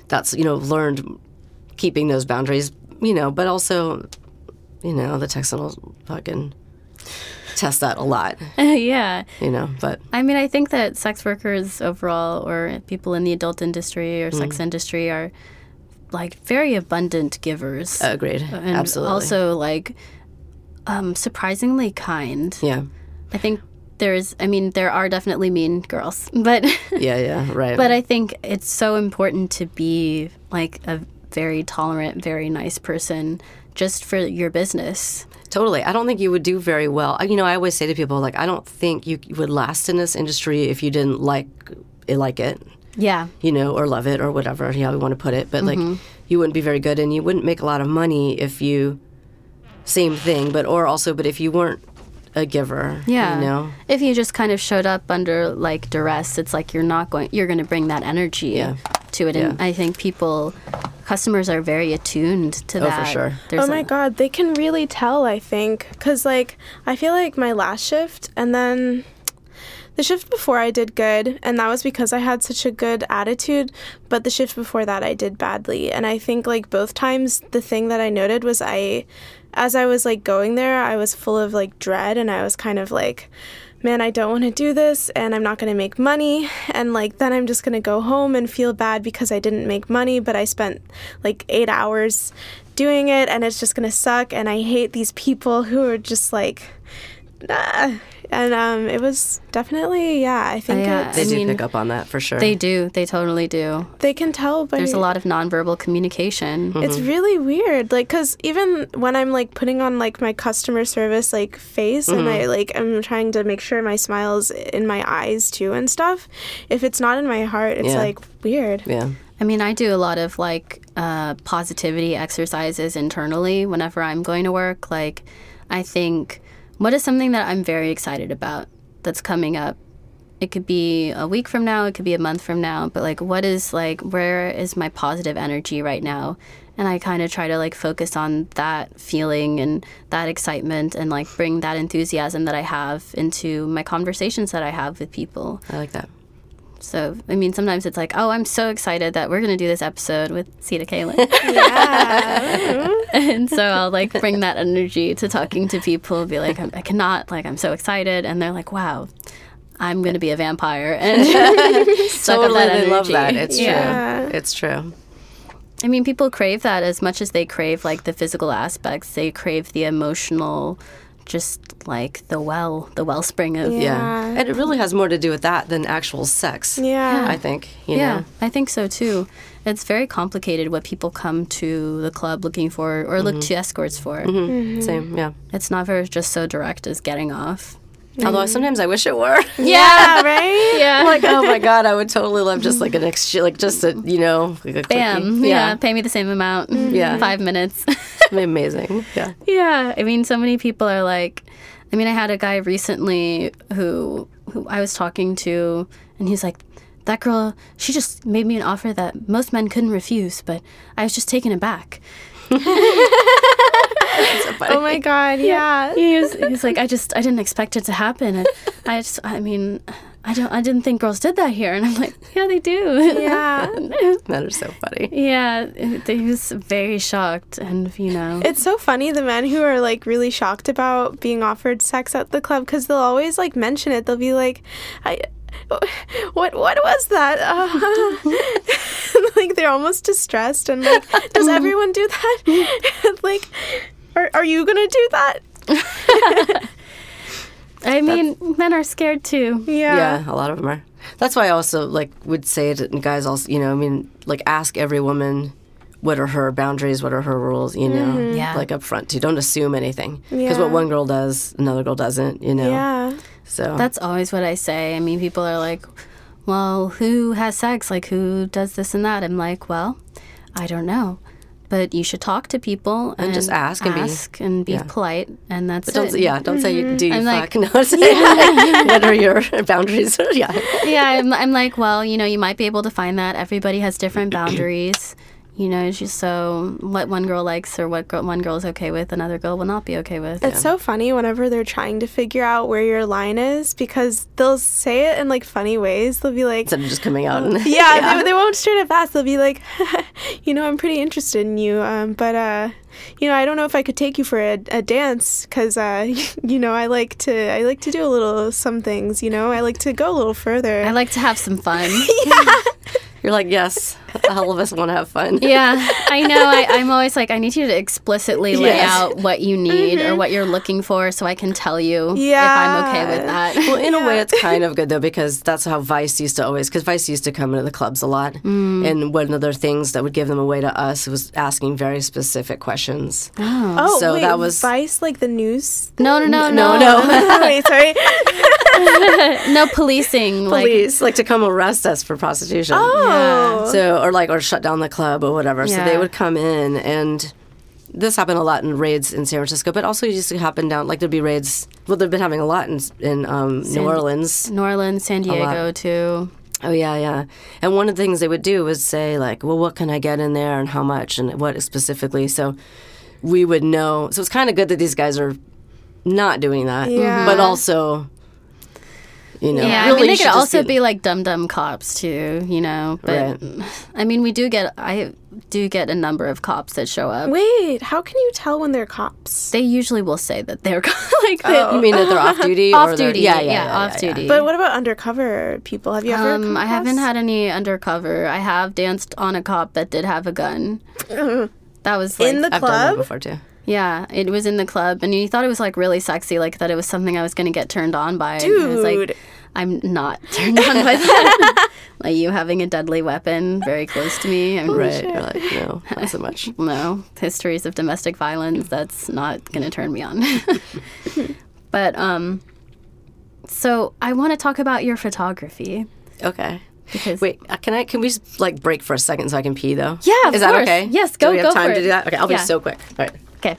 that's, you know, learned keeping those boundaries, you know, but also, you know, the Texan will fucking test that a lot, yeah. you know, but I mean, I think that sex workers overall, or people in the adult industry or Mm. sex industry, are like very abundant givers, agreed. and Absolutely. also like um, surprisingly kind. yeah. I think there's I mean there are definitely mean girls, but Yeah, yeah, right. but I think it's so important to be like a very tolerant, very nice person just for your business. Totally. I don't think you would do very well. I- You know, I always say to people, like, I don't think you would last in this industry if you didn't like it, like it, Yeah. you know, or love it, or whatever, you know, you want to put it. But Mm-hmm. like, you wouldn't be very good, and you wouldn't make a lot of money if you, same thing, but or also, but if you weren't a giver, Yeah. you know, If you just kind of showed up under like duress, it's like you're not going you're going to bring that energy Yeah. to it and Yeah. I think people customers are very attuned to Oh, for that. sure. There's oh my a- god, they can really tell, I think. Because, like, I feel like my last shift and then the shift before I did good, and that was because I had such a good attitude. But the shift before that, I did badly. And I think, like, both times, the thing that I noted was I, as I was, like, going there, I was full of, like, dread, and I was kind of like, man, I don't want to do this and I'm not going to make money. And like, then I'm just going to go home and feel bad because I didn't make money, but I spent like eight hours doing it and it's just going to suck. And I hate these people who are just like, ah. And um, it was definitely, yeah, I think Yeah, it's, they I do mean, pick up on that for sure. They do. They totally do. they can tell by There's a lot of nonverbal communication. It's really weird, like, cause even when I'm like putting on like my customer service like face, and I like I'm trying to make sure my smile's in my eyes too and stuff. If it's not in my heart, it's Yeah. like weird. Yeah. I mean, I do a lot of like uh, positivity exercises internally whenever I'm going to work. Like, I think, what is something that I'm very excited about that's coming up? It could be a week from now, it could be a month from now, but like, what is like, where is my positive energy right now? And I kind of try to like focus on that feeling and that excitement and like bring that enthusiasm that I have into my conversations that I have with people. I like that. So, I mean, sometimes it's like, oh, I'm so excited that we're going to do this episode with Sita Kalen. Yeah. and so I'll like bring that energy to talking to people, be like, I cannot, like, I'm so excited. And they're like, wow, I'm going to be a vampire. And suck up Totally, that love that. It's Yeah. true. It's true. I mean, people crave that as much as they crave like the physical aspects. They crave the emotional, just like the well, the wellspring of. Yeah. Yeah. And it really has more to do with that than actual sex. yeah. I think. You Yeah, know? I think so too. It's very complicated what people come to the club looking for or look mm-hmm. to escorts for. Mm-hmm. Mm-hmm. Same. Yeah. It's never just so direct as getting off. Although mm-hmm. sometimes I wish it were. yeah, right? Yeah. Like, oh my god, I would totally love just like an exchange, like just a you know, like a Bam. Yeah. yeah, Pay me the same amount. Mm-hmm. Yeah. Five minutes. Amazing. Yeah, yeah. I mean, so many people are like, I mean, I had a guy recently who, who I was talking to, and he's like, that girl, she just made me an offer that most men couldn't refuse, but I was just taken aback. Oh my god, yeah. he was, he was like, I just, I didn't expect it to happen. And I just, I mean, I don't, I didn't think girls did that here. And I'm like, yeah, they do. Yeah. that is so funny. yeah. He was very shocked. And, you know, It's so funny the men who are like really shocked about being offered sex at the club because they'll always like mention it. They'll be like, "I, what what was that?" Uh, like they're almost distressed and like, does everyone do that? like, are are you gonna do that? I mean, men are scared too. Yeah. Yeah, a lot of them are. That's why I also like would say to guys also, you know, I mean, like ask every woman what are her boundaries, what are her rules, you know, mm-hmm. Yeah. like up front too. Don't assume anything because Yeah. what one girl does, another girl doesn't, you know. Yeah. So That's always what I say. I mean, people are like, well, who has sex? Like, who does this and that? I'm like, well, I don't know. But you should talk to people and, just ask and be- and be yeah. polite, and that's don't it. yeah, don't say you mm-hmm. do you I'm fuck. like- no, say what are your boundaries? yeah. yeah, I'm, I'm like, well, you know, you might be able to find that. Everybody has different boundaries. You know, it's just so what one girl likes or what girl, one girl is okay with, another girl will not be okay with. It's so funny whenever they're trying to figure out where your line is because they'll say it in like funny ways. They'll be like, Instead of just coming out and yeah, They, they won't straight up ask. They'll be like, you know, I'm pretty interested in you, um, but uh, you know, I don't know if I could take you for a, a dance because uh, you know, I like to I like to do a little some things. You know, I like to go a little further. I like to have some fun. You're like, yes, all of us want to have fun. Yeah, I know. I, I'm always like, I need you to explicitly lay Yes. out what you need or what you're looking for so I can tell you if I'm okay with that. Well, in a way, it's kind of good though because that's how Vice used to always. Because Vice used to come into the clubs a lot, Mm. and one of the things that would give them away to us was asking very specific questions. Oh, So wait, that was- Vice, like the news. No, no, no, No, no, no, wait, sorry. no policing. Like, police like to come arrest us for prostitution. Oh, So or like or shut down the club or whatever. So they would come in and this happened a lot in raids in San Francisco, but also used to happen down like there'd be raids. Well, they've been having a lot in in um, New Orleans. New Orleans, San Diego, too. Oh yeah, yeah. And one of the things they would do was say like, "Well, what can I get in there, and how much, and what specifically?" So we would know. So it's kind of good that these guys are not doing that, Yeah. but also, you know, Yeah, I really mean, they could also be like dumb dumb cops too, you know. But I mean, we do get I do get a number of cops that show up. wait. How can you tell when they're cops? They usually will say that they're like they, You mean that they're off duty? off or duty. Yeah, Yeah, yeah, yeah, off yeah, yeah. duty. But what about undercover people? Have you ever? um, I haven't had any undercover. I have danced on a cop that did have a gun. That was like, in the I've done that club. before too. Yeah, it was in the club, and you thought it was like really sexy, like that it was something I was going to get turned on by. And I was Dude. like, I'm not turned on by that. like you having a deadly weapon very close to me. I'm Right? You're like, no, not so much. no histories of domestic violence that's not going to turn me on but um so i want to talk about your photography Okay. because Wait, uh, can I? Can we just like break for a second so I can pee though? Yeah, Is that course. okay? Yes, Do go- we have go time for to do that? Okay, I'll Yeah. be so quick. All right. Okay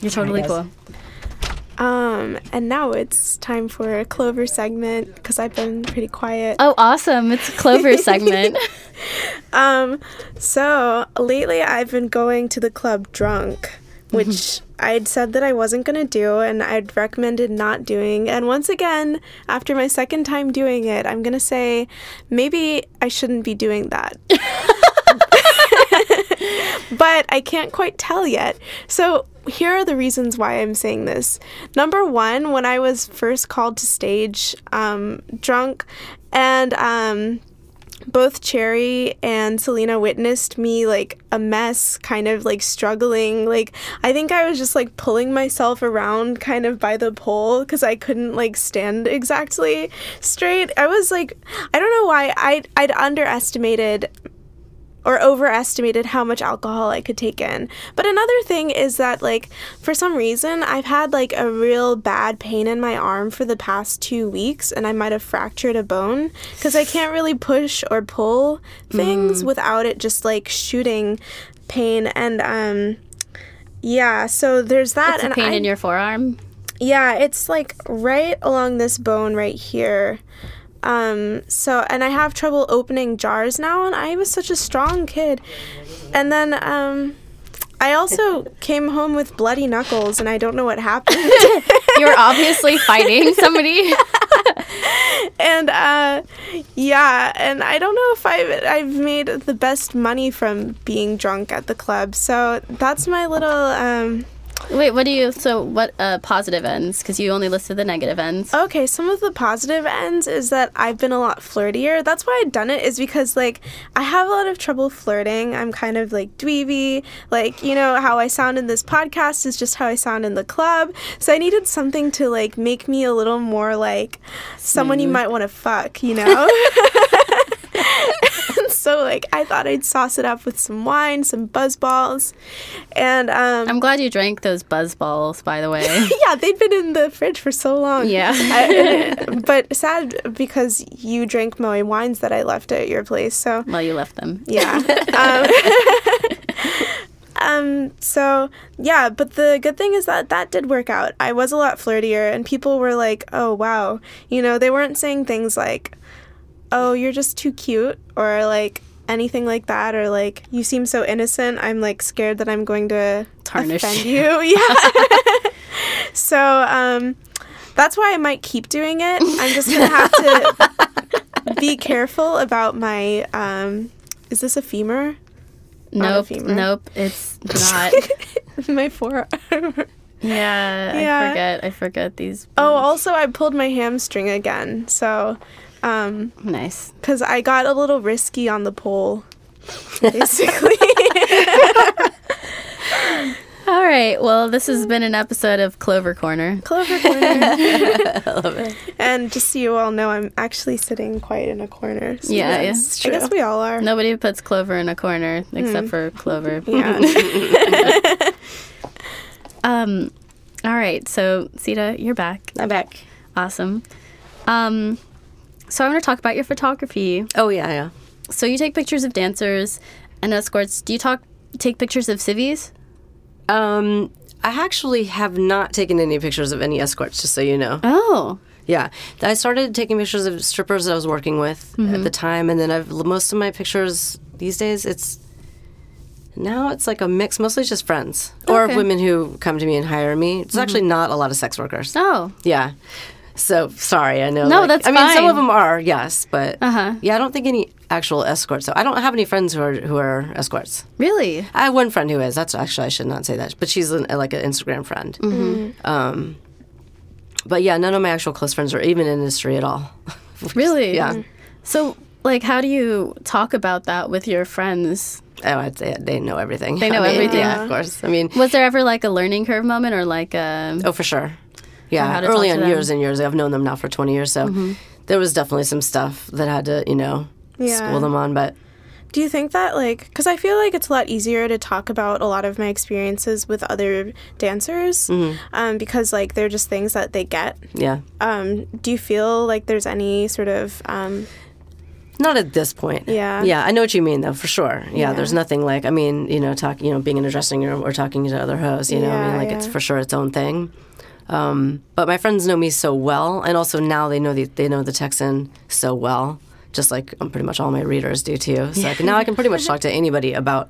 you're totally cool Um, and now it's time for a Clover segment because I've been pretty quiet. oh awesome it's a clover segment Um, so lately I've been going to the club drunk, which I'd said that I wasn't gonna do, and I'd recommended not doing. And once again, after my second time doing it, I'm gonna say maybe I shouldn't be doing that. but I can't quite tell yet. So here are the reasons why I'm saying this. Number one, when I was first called to stage, um, drunk, and um, both Cherry and Selena witnessed me like a mess, kind of like struggling. Like, I think I was just like pulling myself around kind of by the pole because I couldn't like stand exactly straight. I was like, I don't know why I'd, I'd underestimated or overestimated how much alcohol I could take in. But another thing is that like for some reason I've had like a real bad pain in my arm for the past 2 weeks and I might have fractured a bone cuz I can't really push or pull things without it just like shooting pain and um yeah, so there's that it's a and pain I, in your forearm yeah, it's like right along this bone right here. Um, so and I have trouble opening jars now and I was such a strong kid. And then um I also came home with bloody knuckles and I don't know what happened. you're obviously fighting somebody and uh yeah, and I don't know if I've I've made the best money from being drunk at the club. So that's my little um wait what do you so what uh positive ends because you only listed the negative ends Okay, some of the positive ends is that I've been a lot flirtier. That's why I've done it is because like I have a lot of trouble flirting. I'm kind of like dweeby. Like, you know, how I sound in this podcast is just how I sound in the club. So I needed something to like make me a little more like someone you might want to fuck, you know? and so like I thought I'd sauce it up with some wine, some buzz balls. And um i'm glad you drank those buzz balls by the way yeah, they'd been in the fridge for so long. Yeah. I- but sad because you drank my wines that I left at your place. So well you left them yeah. um, um. So yeah, but the good thing is that that did work out. I was a lot flirtier, and people were like, "Oh wow," you know, they weren't saying things like, "Oh, you're just too cute," or like anything like that, or like, "You seem so innocent." I'm like scared that I'm going to Tarnish offend you. Yeah. so um, that's why I might keep doing it. I'm just gonna have to be careful about my um. Is this a femur? Not a nope femur. nope it's not my forearm. yeah, Yeah. i forget i forget these Oh, also I pulled my hamstring again. So Um, Nice. because I got a little risky on the pole, basically. All right. Well, this has been an episode of Clover Corner. Clover corner. I love it. And just so you all know, I'm actually sitting quite in a corner. So Yeah, yes, it's I guess we all are. Nobody puts Clover in a corner except for Clover. Yeah. Um, all right. So, Sita, you're back. I'm back. Awesome. Um, so I want to talk about your photography. Oh yeah, yeah. So you take pictures of dancers and escorts. Do you talk take pictures of civvies? Um, I actually have not taken any pictures of any escorts, just so you know. Oh, Yeah, I started taking pictures of strippers that I was working with at the time, and then I've most of my pictures these days. It's now it's like a mix, mostly just friends or women who come to me and hire me. It's actually not a lot of sex workers. oh, Yeah. So sorry, I know. No, like- that's I mean, some of them are, yes, but Uh-huh. yeah, I don't think any actual escorts. So I don't have any friends who are who are escorts. really? I have one friend who is. That's actually I should not say that, but she's an, like an Instagram friend. Mm-hmm. Um, but yeah, none of my actual close friends are even in industry at all. Really? Yeah. So, like, how do you talk about that with your friends? Oh, I'd say they know everything. They know I mean, everything. Yeah, of course. I mean, Was there ever like a learning curve moment or like a? oh, for sure. Yeah, early on, them. years and years. I've known them now for twenty years, so there was definitely some stuff that I had to, you know, Yeah. school them on. But Do you think that, like, because I feel like it's a lot easier to talk about a lot of my experiences with other dancers Mm-hmm. um, because, like, they're just things that they get. yeah, Um, do you feel like there's any sort of, um, Not at this point. Yeah. Yeah, I know what you mean though, for sure. Yeah, Yeah. there's nothing like I mean, you know, talk you know, being in a dressing room or talking to other hosts, you know, I mean Yeah, like it's for sure its own thing. Um, but my friends know me so well and also now they know the, they know the Texan so well, just like um, pretty much all my readers do too. So I can, now I can pretty much talk to anybody about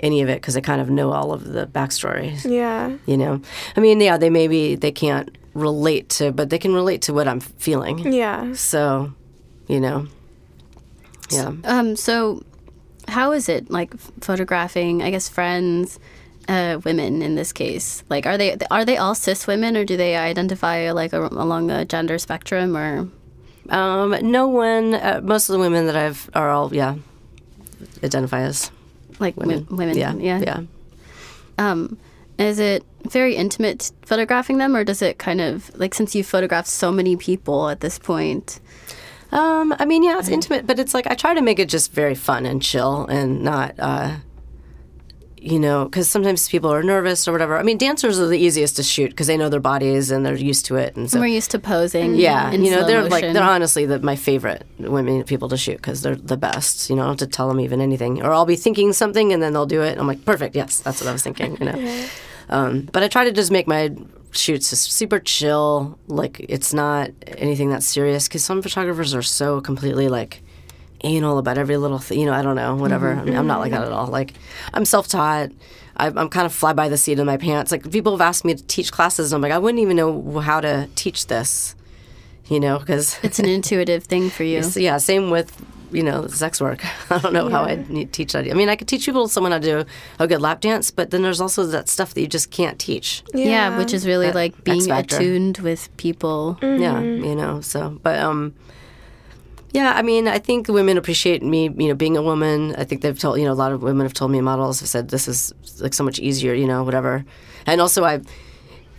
any of it because I kind of know all of the backstories yeah. you know i mean yeah they maybe they can't relate to but they can relate to what i'm feeling Yeah. so you know yeah Um. So, how is it like photographing? I guess friends, uh, women in this case. Like, are they are they all cis women or do they identify like a, along the gender spectrum or? um no one uh, most of the women that i've are all yeah identify as Like women women, women, yeah yeah. yeah Um, is it very intimate photographing them, or does it kind of like since you've photographed so many people at this point? um i mean yeah it's intimate but it's like i try to make it just very fun and chill and not uh you know, because sometimes people are nervous or whatever. I mean, dancers are the easiest to shoot because they know their bodies and they're used to it, and so We're used to posing. Yeah, you know they're like they're honestly the, my favorite women people to shoot because they're the best. You know, I don't have to tell them even anything, or I'll be thinking something and then they'll do it. I'm like, perfect, yes, that's what I was thinking. You know, um, but I try to just make my shoots just super chill. Like it's not anything that's serious because some photographers are so completely like anal about every little thing. You know, I don't know, whatever. I mean, I'm not like that at all. Like, I'm self-taught. I'm, I'm kind of fly by the seat of my pants. Like, people have asked me to teach classes, and I'm like, I wouldn't even know how to teach this. You know, because It's an intuitive thing for you. yeah, same with you know sex work. I don't know how I'd need teach that. I mean, I could teach people someone how to do a good lap dance, but then there's also that stuff that you just can't teach. Yeah, which is really That like X being factor. attuned with people. Yeah, you know. So, but um, yeah. I mean, I think women appreciate me. You know, being a woman. I think they've told you know a lot of women have told me models have said this is like so much easier. You know, whatever. And also, I,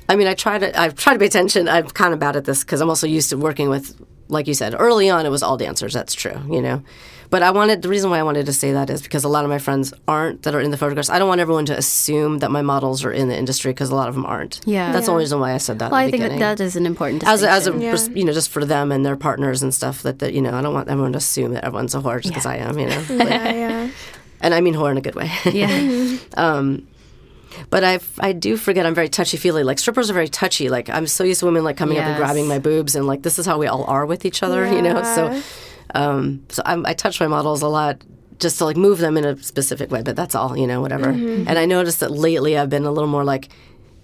I mean, I try to I've tried to pay attention. I'm kind of bad at this because I'm also used to working with, like you said, early on it was all dancers. That's true. You know. But I wanted the reason why I wanted to say that is because a lot of my friends aren't that are in the photographs. I don't want everyone to assume that my models are in the industry because a lot of them aren't. Yeah. that's the only reason why I said that. Well, at I think beginning that is an important as a, as a distinction. Yeah. you know just for them and their partners and stuff that, that you know I don't want everyone to assume that everyone's a whore just because I am you know Like- Yeah, yeah. and I mean whore in a good way yeah. um but I I do forget I'm very touchy feely like strippers are very touchy like I'm so used to women like coming up and grabbing my boobs and like this is how we all are with each other you know so Yeah. Um so I'm, I touch my models a lot just to like move them in a specific way but that's all you know whatever mm-hmm. and I noticed that lately I've been a little more like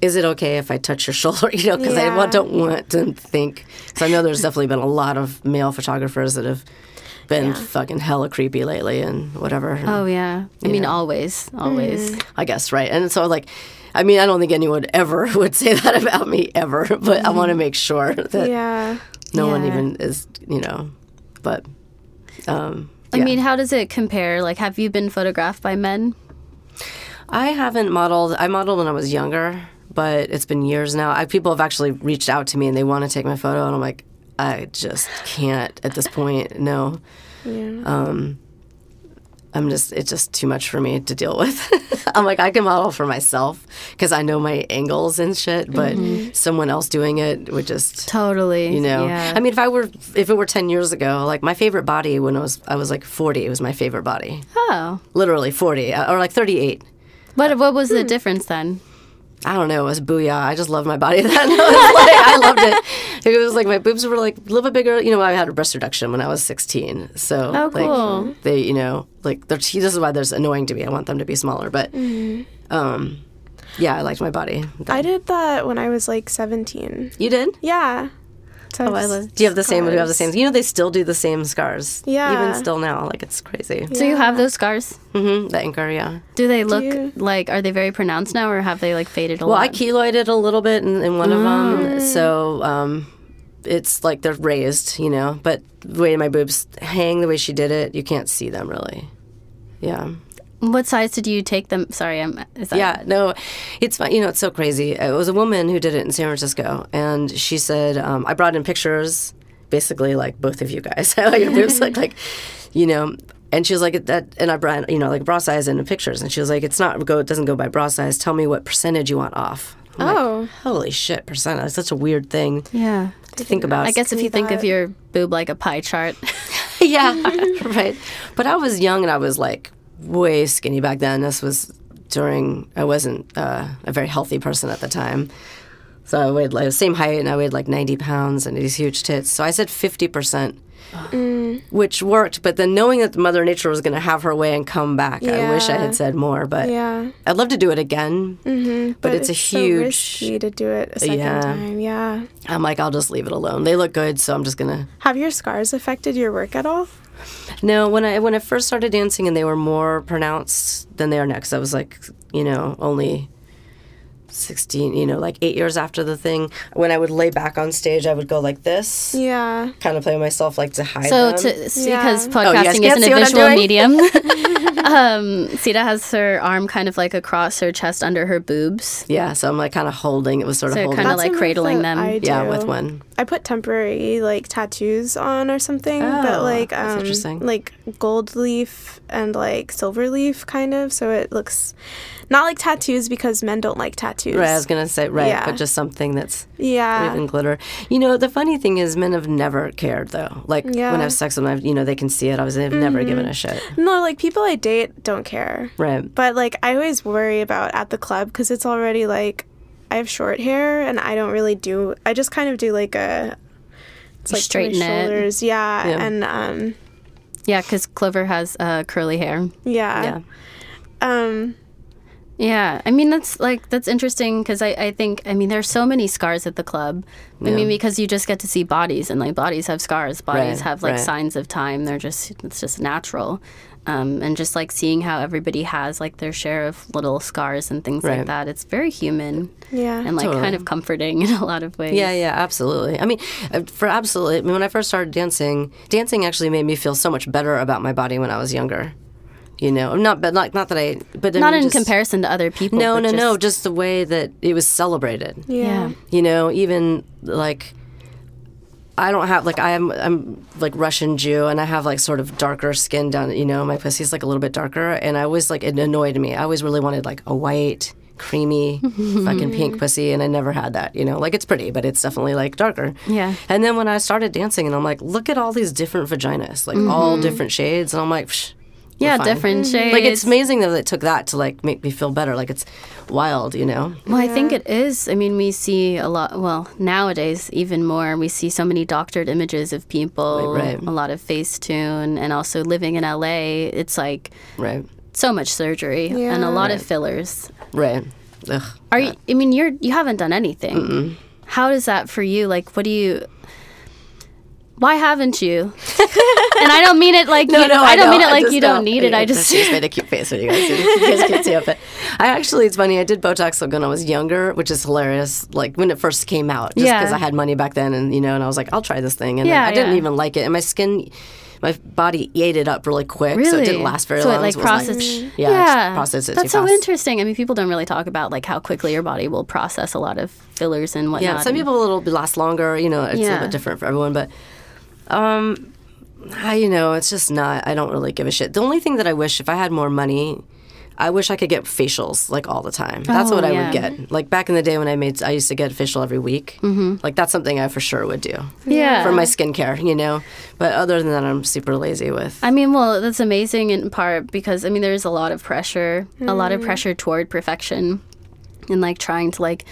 is it okay if I touch your shoulder? You know, because I Yeah. want, don't want to think. So I know there's definitely been a lot of male photographers that have been fucking hella creepy lately and whatever. Oh yeah. I mean, Yeah. always, always. Mm-hmm. I guess right. And so like, I mean, I don't think anyone ever would say that about me ever, but I want to mm-hmm. make sure that Yeah. no one even is, you know, But um, I yeah. mean, how does it compare? Like, have you been photographed by men? I haven't modeled. I modeled when I was younger, but it's been years now. I, people have actually reached out to me and they want to take my photo, and I'm like, I just can't at this point. No. Um, I'm just, it's just too much for me to deal with. I'm like, I can model for myself because I know my angles and shit, but someone else doing it would just, Totally. you know. Yeah. I mean, if I were, if it were 10 years ago, like my favorite body when I was, I was like 40, it was my favorite body. oh. Literally 40 uh, or like 38. What, what was the Hmm. difference then? I don't know. It was booyah. I just loved my body then. I, like, I loved it. It was like my boobs were like a little bit bigger. You know, I had a breast reduction when I was 16. So, Oh, cool. like, they, you know, like, they're, this is why they're annoying to me. I want them to be smaller. But, um, yeah, I liked my body. I did that when I was like 17. You did? Yeah. So Oh, I love- Do you have the same? Do you have the scars. same? You know, they still do the same scars. Yeah. Even still now. Like, it's crazy. So you have those scars? hmm The anchor, yeah. Do they look you- like, are they very pronounced now or have they like faded a Well, lot? Well, I keloided a little bit in, in one of them, so um, it's like they're raised, you know. But the way my boobs hang, the way she did it, you can't see them really. Yeah, What size did you take them? Sorry, I'm. Yeah. No, it's. You know, it's so crazy. It was a woman who did it in San Francisco, and she said um, I brought in pictures, basically like both of you guys, like your boobs like like, you know. And she was like that, and I brought you know like bra size and the pictures, and she was like, it's not go, it doesn't go by bra size. Tell me what percentage you want off. I'm like, Oh. holy shit, percent. That's such a weird thing Yeah. to think about. I guess if you think of your boob like a pie chart. yeah, right. But I was young and I was like way skinny back then. This was during I wasn't uh, a very healthy person at the time. So I weighed like the same height and I weighed like 90 pounds and these huge tits. So I said 50%, which worked. But then knowing that Mother Nature was going to have her way and come back, I wish I had said more. But Yeah. I'd love to do it again. Mm-hmm. But it's a so huge- risky to do it a second Yeah. time. Yeah. I'm like, I'll just leave it alone. They look good, so I'm just going to. Have your scars affected your work at all? No, when I when I first started dancing and they were more pronounced than they are now, 'cause I was like, you know, only sixteen, you know, like eight years after the thing. When I would lay back on stage, I would go like this, Yeah. kind of play with myself, like to hide So, them. to, s- Yeah. because Oh, you guys podcasting can't isn't a visual medium, um, Sita has her arm kind of like across her chest under her boobs. yeah, so I'm like kind of holding. It was sort of So holding. kinda like cradling them. Yeah, with one. I put temporary like tattoos on or something, Oh, but like that's um, interesting. like gold leaf and like silver leaf kind of, so it looks not like tattoos because men don't like tattoos. Right, I was gonna say right, Yeah. but just something that's yeah. even glitter. You know, the funny thing is, men have never cared though. Like Yeah. when I have sex with them, you know, they can see it. I was, they've never given a shit. No, like people I date don't care. Right. But like I always worry about at the club because it's already like I have short hair and I don't really do. I just kind of do like a it's like to my straighten it. shoulders, yeah, Yeah. and um, Yeah, because Clover has uh, curly hair. yeah, Yeah. um, Yeah, I mean that's like that's interesting because I, I think I mean there's so many scars at the club. I mean because you just get to see bodies and like bodies have scars, bodies Right, have like right. signs of time. They're just it's just natural, um, and just like seeing how everybody has like their share of little scars and things like that. It's very human yeah, and like Totally. kind of comforting in a lot of ways. Yeah, yeah, absolutely. I mean, uh, for absolutely. I mean, when I first started dancing, dancing actually made me feel so much better about my body when I was younger. You know, not but like not that I, but I Not mean, in just- comparison to other people. No, no, just, no. Just the way that it was celebrated. yeah, yeah. You know, even like I don't have like I'm I'm like Russian Jew and I have like sort of darker skin down. You know, my pussy's like a little bit darker, and I always like it annoyed me. I always really wanted like a white. Creamy, fucking pink pussy, and I never had that. You know, like it's pretty, but it's definitely like darker. Yeah. And then when I started dancing, and I'm like, look at all these different vaginas, like all mm-hmm. different shades, and I'm like, Psh, we're Yeah, fine. different mm-hmm. shades. Like it's amazing that it took that to like make me feel better. Like it's wild, you know. Well, I think it is. I mean, we see a lot. Well, nowadays, even more, we see so many doctored images of people, Right, right. a lot of Facetune, and also living in LA. It's like Right, so much surgery and a Yeah. lot of fillers. right. Ugh. Are you? I mean, you're you haven't done anything. How is that for you? Like, what do you? Why haven't you? and I don't mean it like No, you, no, I don't know. mean it like you don't need it. I just just made a cute face when you guys, you guys can't see it. But I actually, it's funny. I did Botox when I was younger, which is hilarious. Like when it first came out, just Yeah. because I had money back then, and you know, and I was like, I'll try this thing, and Yeah, I didn't yeah. even like it, and my skin. My body ate it up really quick, so it didn't last very So it, like, was process- mm, mm-hmm. yeah, yeah, it processed it that's so fast. interesting. I mean, people don't really talk about like how quickly your body will process a lot of fillers and whatnot. Yeah, some people it'll last longer. You know, it's a little bit different for everyone, but um, I you know, it's just not. I don't really give a shit. The only thing that I wish, if I had more money, I wish I could get facials like all the time. That's Oh, what I yeah. would get. Like back in the day when I made, I used to get a facial every week. Mm-hmm. Like that's something I for sure would do yeah. for my skincare. You know, but other than that, I'm super lazy with. I mean, well, that's amazing in part because I mean, there's a lot of pressure, a lot of pressure toward perfection, and like trying to like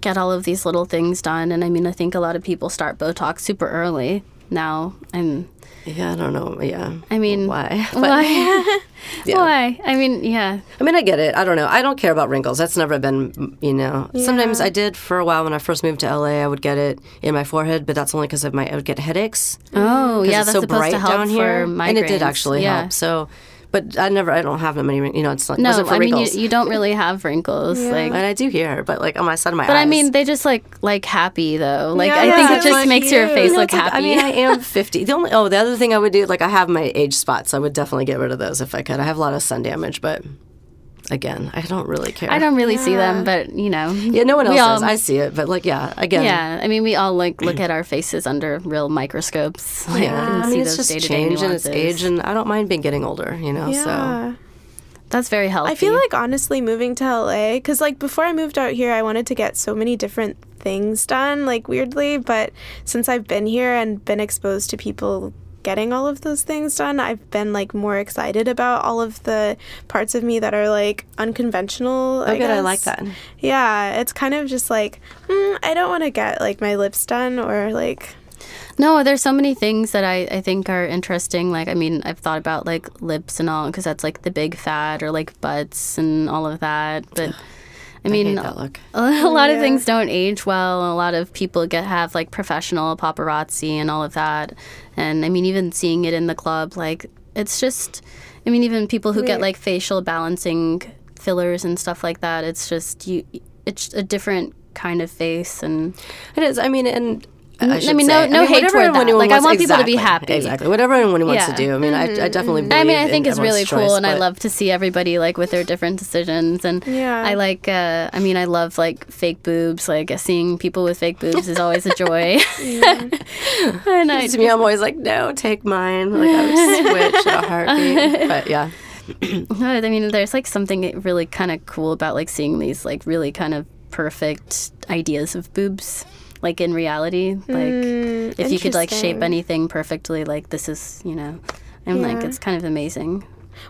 get all of these little things done. And I mean, I think a lot of people start Botox super early now, and yeah, I don't know. Yeah, I mean, why? Why? Yeah. Why? I mean, yeah, I mean, I get it. I don't know. I don't care about wrinkles. That's never been, you know. Sometimes I did for a while when I first moved to LA. I would get it in my forehead, but that's only because of my. I would get headaches. oh mm. yeah, it's that's so supposed bright to help down for here, migraines. and it did actually yeah. help. So, but I never. I don't have that many. You know, it's like No, I mean, you, you don't really have wrinkles, like. and I do here, but like on my side of my eyes. But eyes. I mean, they just like like happy though. Like Yeah, I think yeah, it just it's makes your face You know, look like- happy. I mean, I am 50. The only oh, the other thing I would do, like I have my age spots. I would definitely get rid of those if I could. I have a lot of sun damage, but again, I don't really care. I don't really see them, but you know. Yeah, no one else we does. I see it, but like, yeah, again, Yeah, I mean, we all like look at our faces under real microscopes. Like, Yeah, and I mean, see it's those just day-to-day change and it's age, and I don't mind being getting older, you know. So Yeah. That's very healthy. I feel like honestly moving to LA because like before I moved out here, I wanted to get so many different things done, like weirdly. But since I've been here and been exposed to people getting all of those things done, I've been like more excited about all of the parts of me that are like unconventional. oh, I good, I like that. Yeah, it's kind of just like mm, I don't want to get like my lips done or like No, there's so many things that I, I think are interesting. Like, I mean, I've thought about like lips and all because that's like the big fad or like butts and all of that. But I I mean, hate that look. a lot of Yeah. things don't age well. A lot of people get have like professional paparazzi and all of that. And I mean, even seeing it in the club, like it's just. I mean, even people who get like facial balancing fillers and stuff like that. It's just you. It's a different kind of face and. It is. I mean, and I, I mean, no- no hate whatever toward that. Like, I want people to be happy. Exactly. Whatever anyone wants Yeah. to do. I mean, I, I definitely. Believe I mean, I think it's really cool, choice, and I love to see everybody like with their different decisions. And Yeah. I like, uh, I mean, I love like fake boobs. Like seeing people with fake boobs is always a joy. and I, to me, I'm always like, no, take mine. Like I would switch in a heartbeat. But yeah, I mean, there's like something really kind of cool about like seeing these like really kind of perfect ideas of boobs, like in reality. Like Mm, if you could like shape anything perfectly, like this is, you know. I'm like, it's kind of amazing.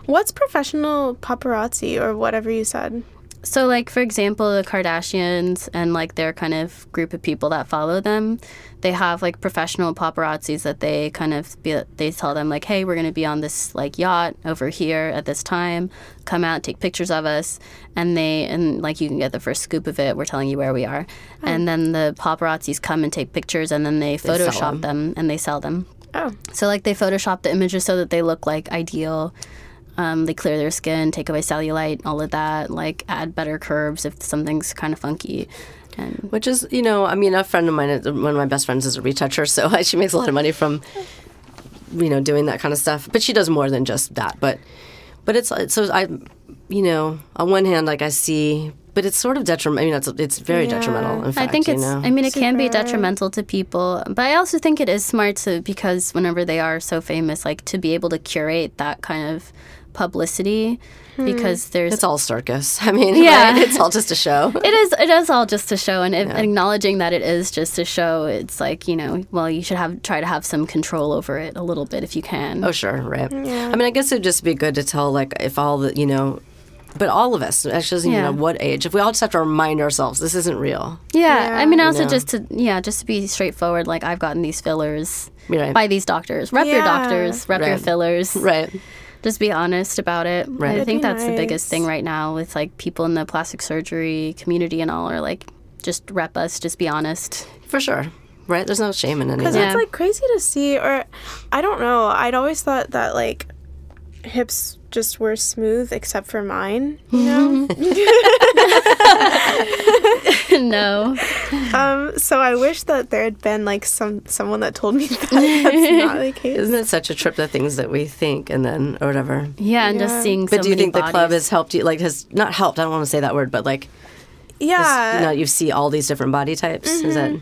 what's professional paparazzi or whatever you said. So, like for example, the Kardashians and like their kind of group of people that follow them, they have like professional paparazzis that they kind of be, they tell them like, hey, we're gonna be on this like yacht over here at this time. Come out, take pictures of us, and they and like you can get the first scoop of it. We're telling you where we are, oh. and then the paparazzis come and take pictures, and then they sell Photoshop them. them and they sell them. Oh, So like they Photoshop the images so that they look like ideal. Um, they clear their skin, take away cellulite, all of that. Like add better curves if something's kind of funky. And which is you know, I mean, a friend of mine, one of my best friends, is a retoucher, so she makes a lot of money from you know doing that kind of stuff. But she does more than just that. But but it's so I, you know, on one hand, like I see. But it's sort of detrimental. I mean, it's, it's very Yeah. detrimental. In fact, I think you it's. know? I mean, it can be detrimental to people, but I also think it is smart to because whenever they are so famous, like to be able to curate that kind of publicity, hmm. because there's It's all circus. I mean, Yeah. right? it's all just a show. It is. It is all just a show, and if, acknowledging that it is just a show, it's like you know, well, you should have try to have some control over it a little bit if you can. Oh, sure, right. I mean, I guess it'd just be good to tell, like, if all the, you know, but all of us, actually, doesn't even Yeah. know what age, if we all just have to remind ourselves this isn't real. Yeah, I mean, also know. just to yeah, just to be straightforward. Like I've gotten these fillers Right. by these doctors. Rep your doctors. Rep your fillers. Right. Just be honest about it. Right. I That'd think be that's the biggest thing right now with like people in the plastic surgery community and all are like, just rep us. Just be honest. For sure. right? There's no shame in any of Because that. Yeah. it's like crazy to see, or I don't know. I'd always thought that like hips just were smooth except for mine, you know? no. um, so I wish that there had been like some someone that told me that that's not the case. Isn't it such a trip the things that we think and then or whatever? Yeah, and Yeah. just seeing so But do you many think the club has helped you? Like, has not helped? I don't want to say that word, but like, Yeah. you know, you see all these different body types. Is that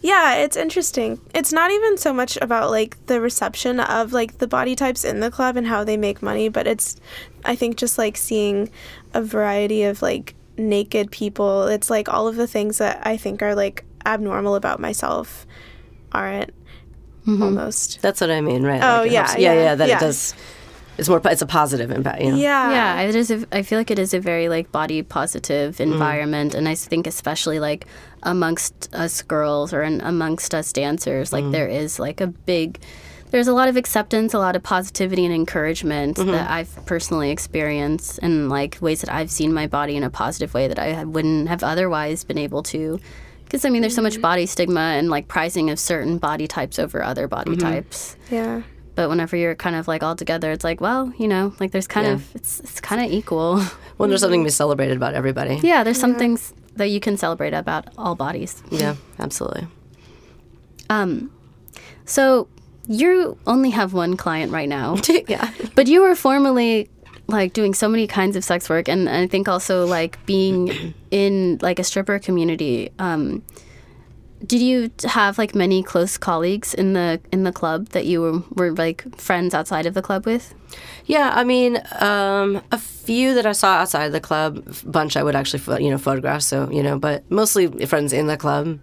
Yeah, it's interesting. It's not even so much about like the reception of like the body types in the club and how they make money, but it's I think just like seeing a variety of like naked people. It's like all of the things that I think are like abnormal about myself aren't mm-hmm. almost. that's what I mean, right? Oh, Like, yeah, helps- yeah, yeah, yeah. That yeah. it does. It's more. It's a positive impact. You know? Yeah. yeah, it is. A, I feel like it is a very like body positive mm. environment, and I think especially like amongst us girls or in, amongst us dancers, like mm. there is like a big. There's a lot of acceptance, a lot of positivity and encouragement mm-hmm. that I've personally experienced, and like ways that I've seen my body in a positive way that I wouldn't have otherwise been able to. Because I mean, there's so much mm-hmm. body stigma and like prizing of certain body types over other body mm-hmm. types. Yeah. But whenever you're kind of like all together, it's like, well, you know, like there's kind Yeah. of it's it's kind of equal. Well, there's something to be celebrated about everybody. yeah, there's some things that you can celebrate about all bodies. Yeah, absolutely. Um, so you only have one client right now, yeah. but you were formerly like doing so many kinds of sex work, and I think also like being in like a stripper community. Um, did you have like many close colleagues in the in the club that you were, were like friends outside of the club with? Yeah, I mean, um, a few that I saw outside of the club, a bunch I would actually, you know, photograph. So, you know, but mostly friends in the club.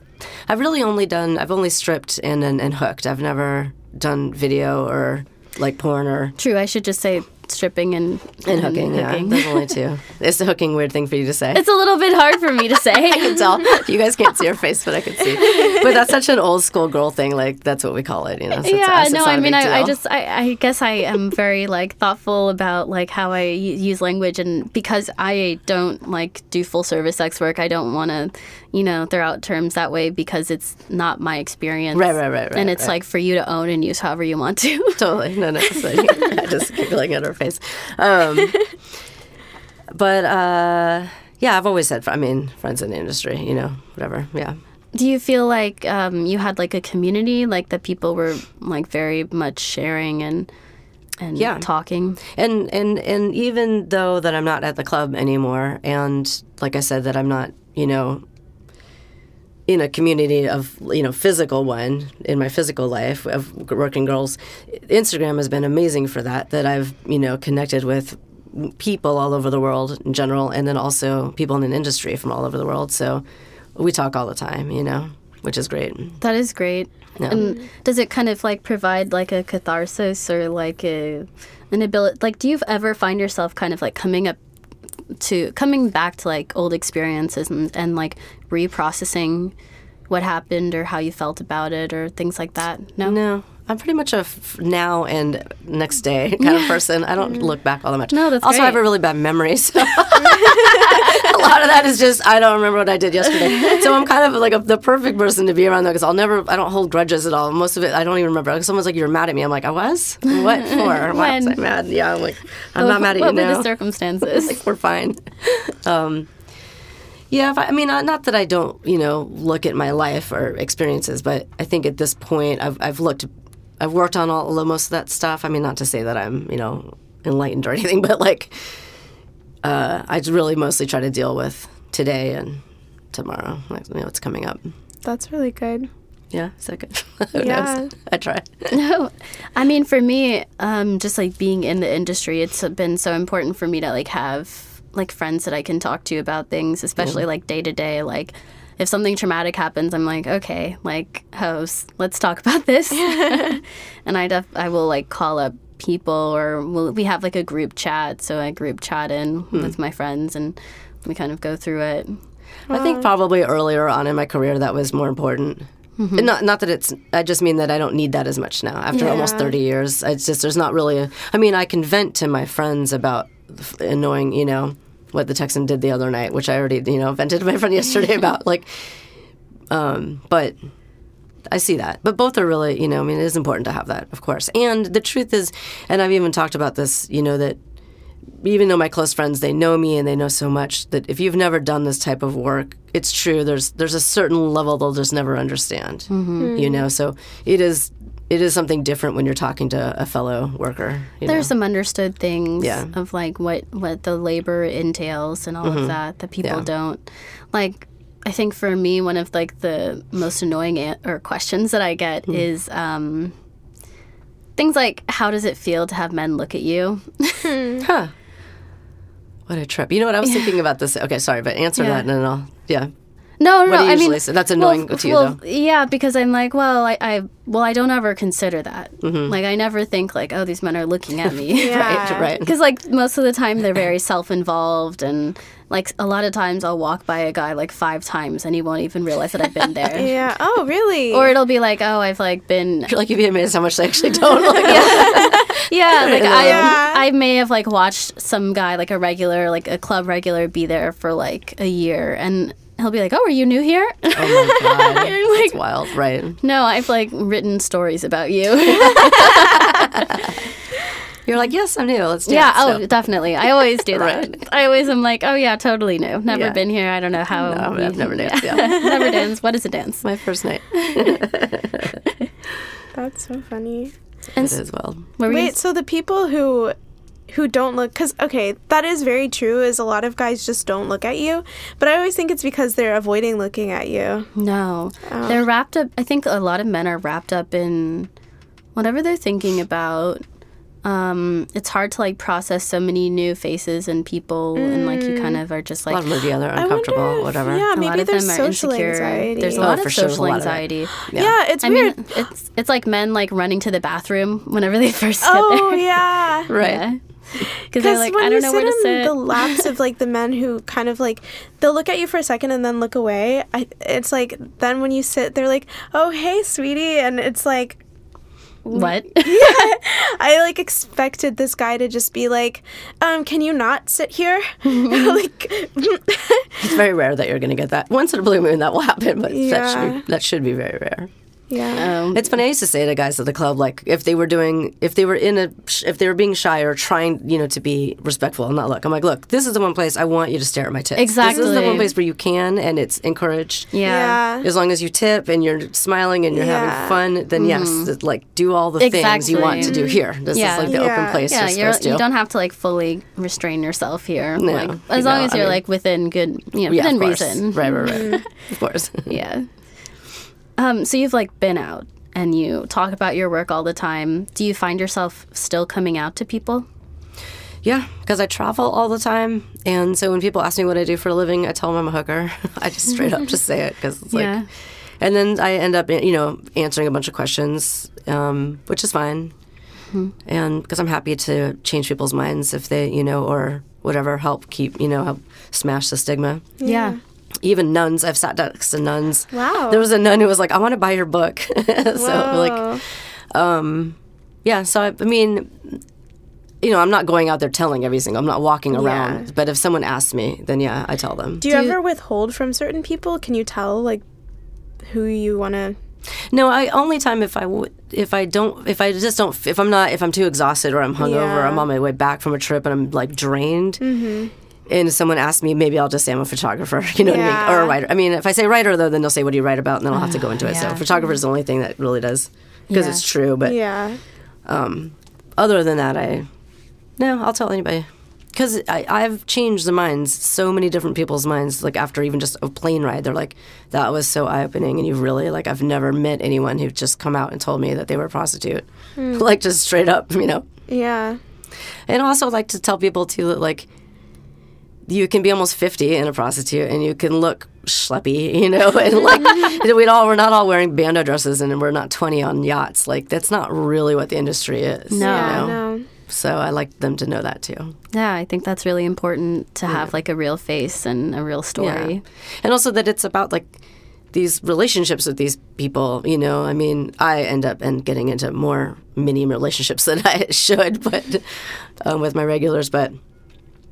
I've really only done, I've only stripped and, and, and hooked. I've never done video or like porn or True, I should just say stripping and and hooking. Yeah, there's only two. It's a hooking weird thing for you to say. It's a little bit hard for me to say. I can tell. You guys can't see her face, but I can see. But that's such an old school girl thing. Like that's what we call it. You know. So yeah, us, no, I mean, I, I just, I, I guess I am very like thoughtful about like how I use language, and because I don't like do full service sex work, I don't want to, you know, throw out terms that way because it's not my experience. Right, right, right, right, And it's right. like for you to own and use however you want to. totally. No, no. So, I just looking at her face. Um, but uh, yeah, I've always said. I mean, friends in the industry. You know, whatever. Yeah. do you feel like um, you had like a community, like that people were like very much sharing and and Yeah. talking? and and and even though that I'm not at the club anymore, and like I said, that I'm not, you know, in a community of you know physical one in my physical life of working girls, Instagram has been amazing for that. That I've you know connected with people all over the world in general, and then also people in an industry from all over the world. So we talk all the time, you know, which is great. That is great. Yeah. And does it kind of like provide like a catharsis or like a an ability? Like, do you ever find yourself kind of like coming up to coming back to like old experiences and, and like reprocessing what happened or how you felt about it or things like that? No. No, I'm pretty much a f- now and next day kind of person. I don't look back all that much. No, that's also I have a really bad memory. So a lot of that is just I don't remember what I did yesterday. So I'm kind of like a, the perfect person to be around though because I'll never I don't hold grudges at all. Most of it I don't even remember. Like, someone's like you're mad at me. I'm like I was. What for? Why was I When? mad? Yeah, I'm like I'm not mad at what you were now. the circumstances? like we're fine. Um, yeah, if I, I mean, uh, not that I don't, you know, look at my life or experiences, but I think at this point, I've I've looked, I've worked on all most of that stuff. I mean, not to say that I'm, you know, enlightened or anything, but like, uh, I just really mostly try to deal with today and tomorrow, like you know, what's coming up. That's really good. Yeah, is that good? Who Yeah. knows? I try. No, I mean for me, um, just like being in the industry, it's been so important for me to like have like friends that I can talk to about things, especially like day to day. Like if something traumatic happens, I'm like, okay, like host, let's talk about this. and I def- I will like call up people or we'll, we have like a group chat, so I group chat in with my friends and we kind of go through it. I think probably earlier on in my career that was more important. Mm-hmm. Not not that it's. I just mean that I don't need that as much now. After almost thirty years, it's just there's not really. A, I mean, I can vent to my friends about annoying, you know, what the Texan did the other night, which I already, you know, vented to my friend yesterday about. Like, um, but I see that. But both are really, you know, I mean, it is important to have that, of course. And the truth is, and I've even talked about this, you know, that even though my close friends they know me and they know so much that if you've never done this type of work it's true there's there's a certain level they'll just never understand you know so it is it is something different when you're talking to a fellow worker you There's know? some understood things Yeah. Mm-hmm. of like what what the labor entails and all of that that people Yeah. don't like. I think for me, one of like the most annoying an- or questions that I get Hmm. is um, things like, "How does it feel to have men look at you?" Hmm. huh. What a trip. You know what? I was thinking about this. Okay sorry but answer Yeah. that and then i'll yeah No, no, no. I mean, say? That's annoying well, to you, well, though. Yeah, because I'm like, well, I, I, well, I don't ever consider that. Mm-hmm. Like, I never think like, oh, these men are looking at me. Yeah. right right Because like most of the time they're very self-involved and like a lot of times I'll walk by a guy like five times and he won't even realize that I've been there. Yeah. Oh, really? Or it'll be like, oh, I've like been You're like you'd be amazed how much they actually don't look yeah, like I Yeah. I may have like watched some guy like a regular like a club regular be there for like a year and he'll be like, oh, are you new here? oh my god like, it's wild right no, I've like written stories about you. you're like yes i'm new let's do yeah, it oh, So- definitely. I always do that. Right. I always am like, oh yeah, totally new. Never Yeah. been here. I don't know how. No, I've never danced, yeah. never danced. What is a dance? my first night That's so funny. And it is well Wait, so the people who who don't look cuz okay, that is very true is a lot of guys just don't look at you, but I always think it's because they're avoiding looking at you. No. Oh. They're wrapped up. I think a lot of men are wrapped up in whatever they're thinking about. Um, it's hard to like process so many new faces and people, and like you kind of are just like a lot of them are together I uncomfortable if- whatever Yeah, a maybe lot of there's them are social insecure. anxiety. There's a Oh, lot for of sure, there's a social of that. anxiety. yeah. it's I weird. mean, it's it's like men like running to the bathroom whenever they first get oh there. Oh yeah. right Because they're like, when I you don't know sit where to in sit. the laps of like the men who kind of like they'll look at you for a second and then look away. I, it's like then when you sit, they're like, "Oh hey, sweetie," and it's like what? yeah, I like expected this guy to just be like, um, "Can you not sit here?" like, it's very rare that you're going to get that once in a blue moon that will happen but that should be, that should be very rare yeah. Um, It's funny. I used to say to guys at the club, like if they were doing, if they were in a, if they were being shy or trying, you know, to be respectful and not look. I'm like, look, this is the one place I want you to stare at my tits. Exactly. This is the one place where you can and it's encouraged. yeah. As long as you tip and you're smiling and you're Yeah. having fun, then yes, like do all the things you want to do here. This Yeah. is like the Yeah. open place Yeah, you're you're, to. you don't have to like fully restrain yourself here. No, like, you as long know, as you're mean- like within good, you know, yeah, within reason. Right, right, right. of course. Yeah. Um, so you've like been out and you talk about your work all the time. Do you find yourself still coming out to people? Yeah, because I travel all the time, and so when people ask me what I do for a living, I tell them I'm a hooker. I just straight up just say it because it's like, Yeah. and then I end up you know answering a bunch of questions, um, which is fine, and because I'm happy to change people's minds if they you know or whatever help keep you know help smash the stigma. Yeah. Even nuns, I've sat next to nuns. Wow. There was a nun who was like, "I want to buy your book," so like Whoa. yeah, so I, I mean, you know, I'm not going out there telling every single. I'm not walking around. Yeah. But if someone asks me, then yeah, I tell them. do you Do you- ever withhold from certain people? Can you tell like who you want to? No, I only time if I would if I don't if I just don't if I'm not if I'm too exhausted or I'm hungover, Yeah. I'm on my way back from a trip and I'm like drained. Mm-hmm. And someone asks me, maybe I'll just say I'm a photographer, you know what I mean, or a writer. I mean, if I say writer though, then they'll say, "What do you write about?" And then I'll have to go into it. yeah. So, photographer is the only thing that really does because Yeah. it's true. But Yeah. Um, other than that, I no, I'll tell anybody because I've changed the minds, so many different people's minds. Like after even just a plane ride, they're like, "That was so eye opening," and you've really like I've never met anyone who just come out and told me that they were a prostitute, hmm. like just straight up, you know. Yeah. And also like to tell people too that like you can be almost 50 and a prostitute and you can look schleppy, you know, and like we all we're not all wearing bandeau dresses and we're not 20 on yachts. Like that's not really what the industry is. No. you know? No. So I like them to know that too. Yeah, I think that's really important to have like a real face and a real story. And also that it's about like these relationships with these people, you know. I mean, I end up and getting into more mini relationships than I should, but um, with my regulars, but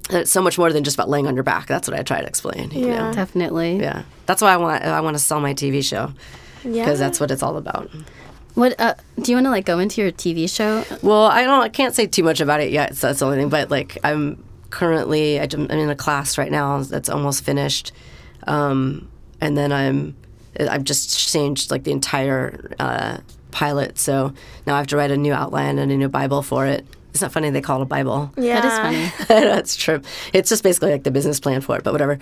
it's so much more than just about laying on your back. That's what I try to explain. You Yeah. know? Definitely. Yeah. That's why I want I want to sell my TV show. because that's what it's all about. What uh, do you want to like go into your TV show? Well, I don't. I can't say too much about it yet. So that's the only thing. But like, I'm currently I'm in a class right now that's almost finished, um, and then I'm I've just changed like the entire uh, pilot. So now I have to write a new outline and a new Bible for it. It's not funny they call it a Bible. Yeah. That is funny. That's true. It's just basically like the business plan for it, but whatever.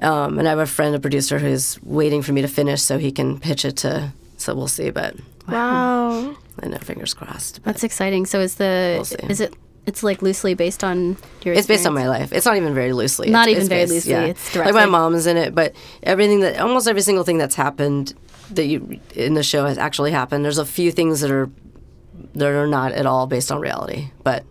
Um, and I have a friend, a producer, who's waiting for me to finish so he can pitch it to. So we'll see, but Wow. I know, fingers crossed. That's exciting. So is the We'll see. is it? It's like loosely based on your. It's based on my life. It's not even very loosely. Not It's- even it's very based- loosely. Yeah. It's like my directly- mom's in it, but everything that almost every single thing that's happened that you in the show has actually happened. There's a few things that are that are not at all based on reality, but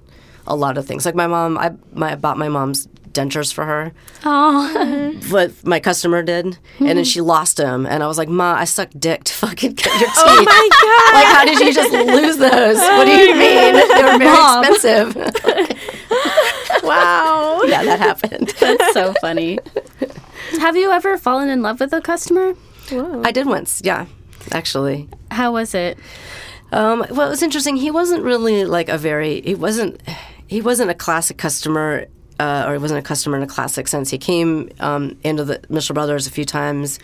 a lot of things. Like my mom, I my I bought my mom's dentures for her. Oh, What my customer did, and then she lost them, and I was like, "Ma, I sucked dick to fucking get your oh teeth. Oh my god. like, how did you just lose those? What do you mean? They were very Mom. expensive." wow. yeah, that happened. that's so funny. Have you ever fallen in love with a customer? Whoa. I did once, yeah, actually. How was it? Um, well, it was interesting. He wasn't really like a very. He wasn't. He wasn't a classic customer, uh, or he wasn't a customer in a classic sense. He came um, into the Mitchell Brothers a few times,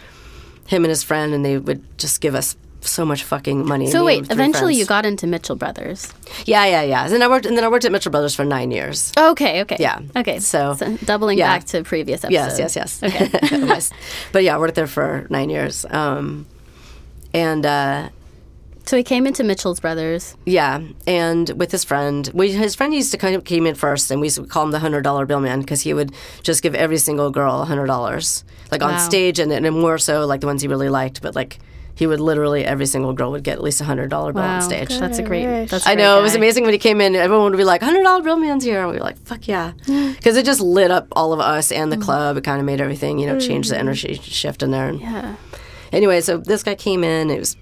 him and his friend, and they would just give us so much fucking money. So wait, eventually you got into Mitchell Brothers. Yeah, yeah, yeah. And then I worked. And then I worked at Mitchell Brothers for nine years. Okay, okay. Yeah. Okay. So- doubling yeah. back to previous episodes. Yes, yes, yes. Okay. But yeah, I worked there for nine years. Um, and uh, so he came into Mitchell's Brothers. Yeah, and with his friend, we, his friend used to kind of came in first, and we used to call him the hundred dollar bill man because he would just give every single girl a hundred dollars, like Wow. on stage, and, and more so like the ones he really liked. But like he would literally every single girl would get at least a hundred dollar bill Wow, on stage. that's a great. wish. That's a I great know it was amazing when he came in. Everyone would be like, "Hundred dollar bill man's here," and we were like, "Fuck yeah," because it just lit up all of us and the Mm. club. It kind of made everything, you know, change the energy shift in there. And Yeah. anyway, so this guy came in. It was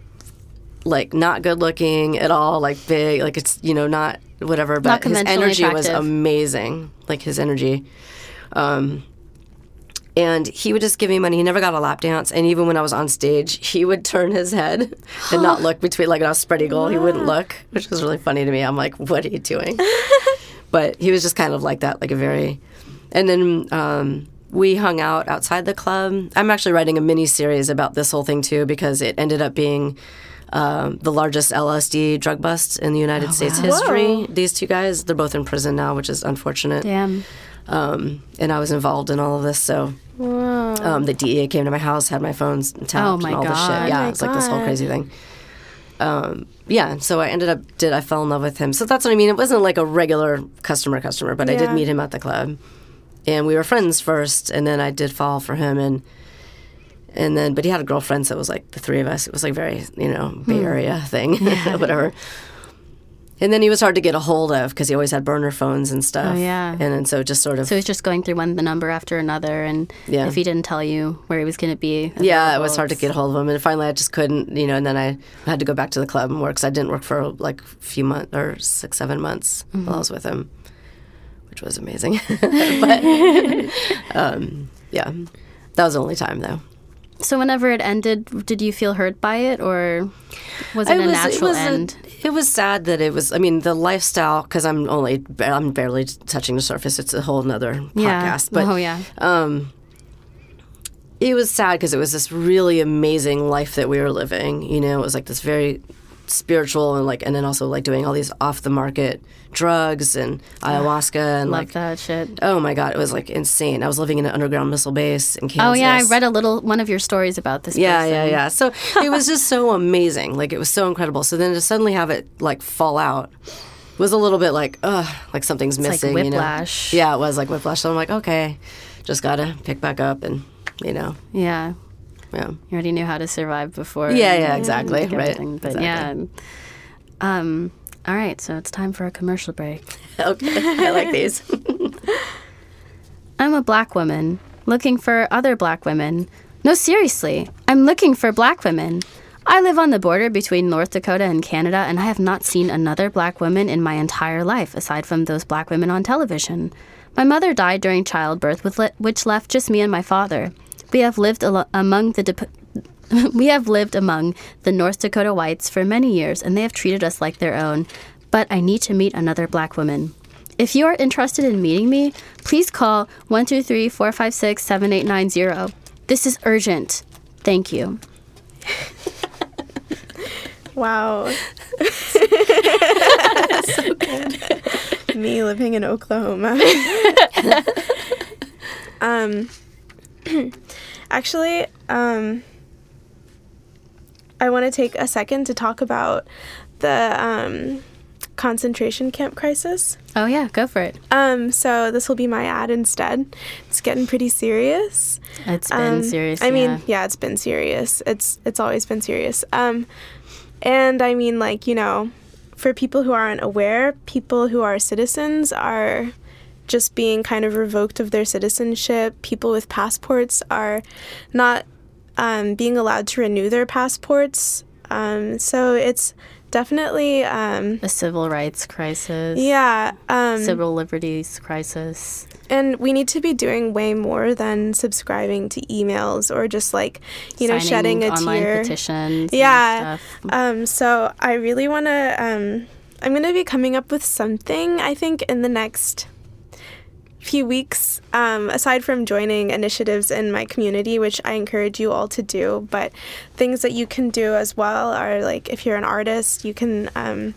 like not good looking at all, like big, like it's you know not whatever. But his conventionally energy was amazing. Like his energy. Um, and he would just give me money. He never got a lap dance. And even when I was on stage, he would turn his head and not look between, like, I was spread eagle. He wouldn't look, which was really funny to me. I'm like, what are you doing? but he was just kind of like that, like a very. And then um, we hung out outside the club. I'm actually writing a mini series about this whole thing too because it ended up being um, the largest LSD drug bust in the United States history. Whoa. These two guys, they're both in prison now, which is unfortunate. Damn. Um, and I was involved in all of this, so um, the DEA came to my house, had my phones tapped, Oh my and all this shit. Yeah, Oh my it was like this whole crazy thing. Um, yeah, so I ended up did I fell in love with him. So that's what I mean. It wasn't like a regular customer customer, but I did meet him at the club, and we were friends first, and then I did fall for him, and and then but he had a girlfriend, so it was like the three of us. It was like very you know Hmm. Bay Area thing, whatever. And then he was hard to get a hold of because he always had burner phones and stuff. Oh, yeah. And then so just sort of So he's just going through one the number after another, and Yeah. if he didn't tell you where he was going to be, Yeah, it was hard to get a hold of him, and finally I just couldn't, you know. And then I had to go back to the club and work because I didn't work for like a few months or six, seven months while I was with him, which was amazing. but um, yeah, that was the only time though. So whenever it ended, did you feel hurt by it, or was it a natural was a- end? it was sad that it was. I mean, the lifestyle because I'm only I'm barely touching the surface. It's a whole nother yeah. podcast. But oh yeah. um, it was sad because it was this really amazing life that we were living. You know, it was like this very spiritual and like, and then also like doing all these off the market drugs and ayahuasca and Love like, that shit. oh my god, it was like insane. I was living in an underground missile base in Kansas. Oh yeah, I read a little one of your stories about this. Yeah, person. yeah, yeah. So it was just so amazing. Like it was so incredible. So then to suddenly have it like fall out was a little bit like, ugh, like something's like missing. whiplash. You know? Yeah, it was like whiplash. So I'm like, okay, just gotta pick back up and you know, Yeah. yeah. You already knew how to survive before. Yeah, yeah, exactly, right. But exactly. yeah. Um. All right, so it's time for a commercial break. Okay, I like these. I'm a black woman looking for other black women. No, seriously, I'm looking for black women. I live on the border between North Dakota and Canada, and I have not seen another black woman in my entire life, aside from those black women on television. My mother died during childbirth, which left just me and my father. We have lived alo- among the dep- we have lived among the North Dakota whites for many years, and they have treated us like their own. But I need to meet another black woman. If you are interested in meeting me, please call 123 456 7890. This is urgent. Thank you. Wow. so good. Me living in Oklahoma. um, actually, um, I want to take a second to talk about the um, concentration camp crisis. Oh, yeah, go for it. Um, so this will be my ad instead. It's getting pretty serious. It's been Um, serious. I mean, yeah. yeah, it's been serious. It's it's always been serious. Um, and I mean, like you know, for people who aren't aware, people who are citizens are just being kind of revoked of their citizenship. People with passports are not um, being allowed to renew their passports. Um, so it's definitely um, a civil rights crisis. yeah. Um, Civil liberties crisis. and we need to be doing way more than subscribing to emails or just like you know signing shedding a online tear. petitions. Yeah. Um, so I really want to. Um, I'm going to be coming up with something. I think in the next few weeks. Um, aside from joining initiatives in my community, which I encourage you all to do, but things that you can do as well are like if you're an artist, you can um,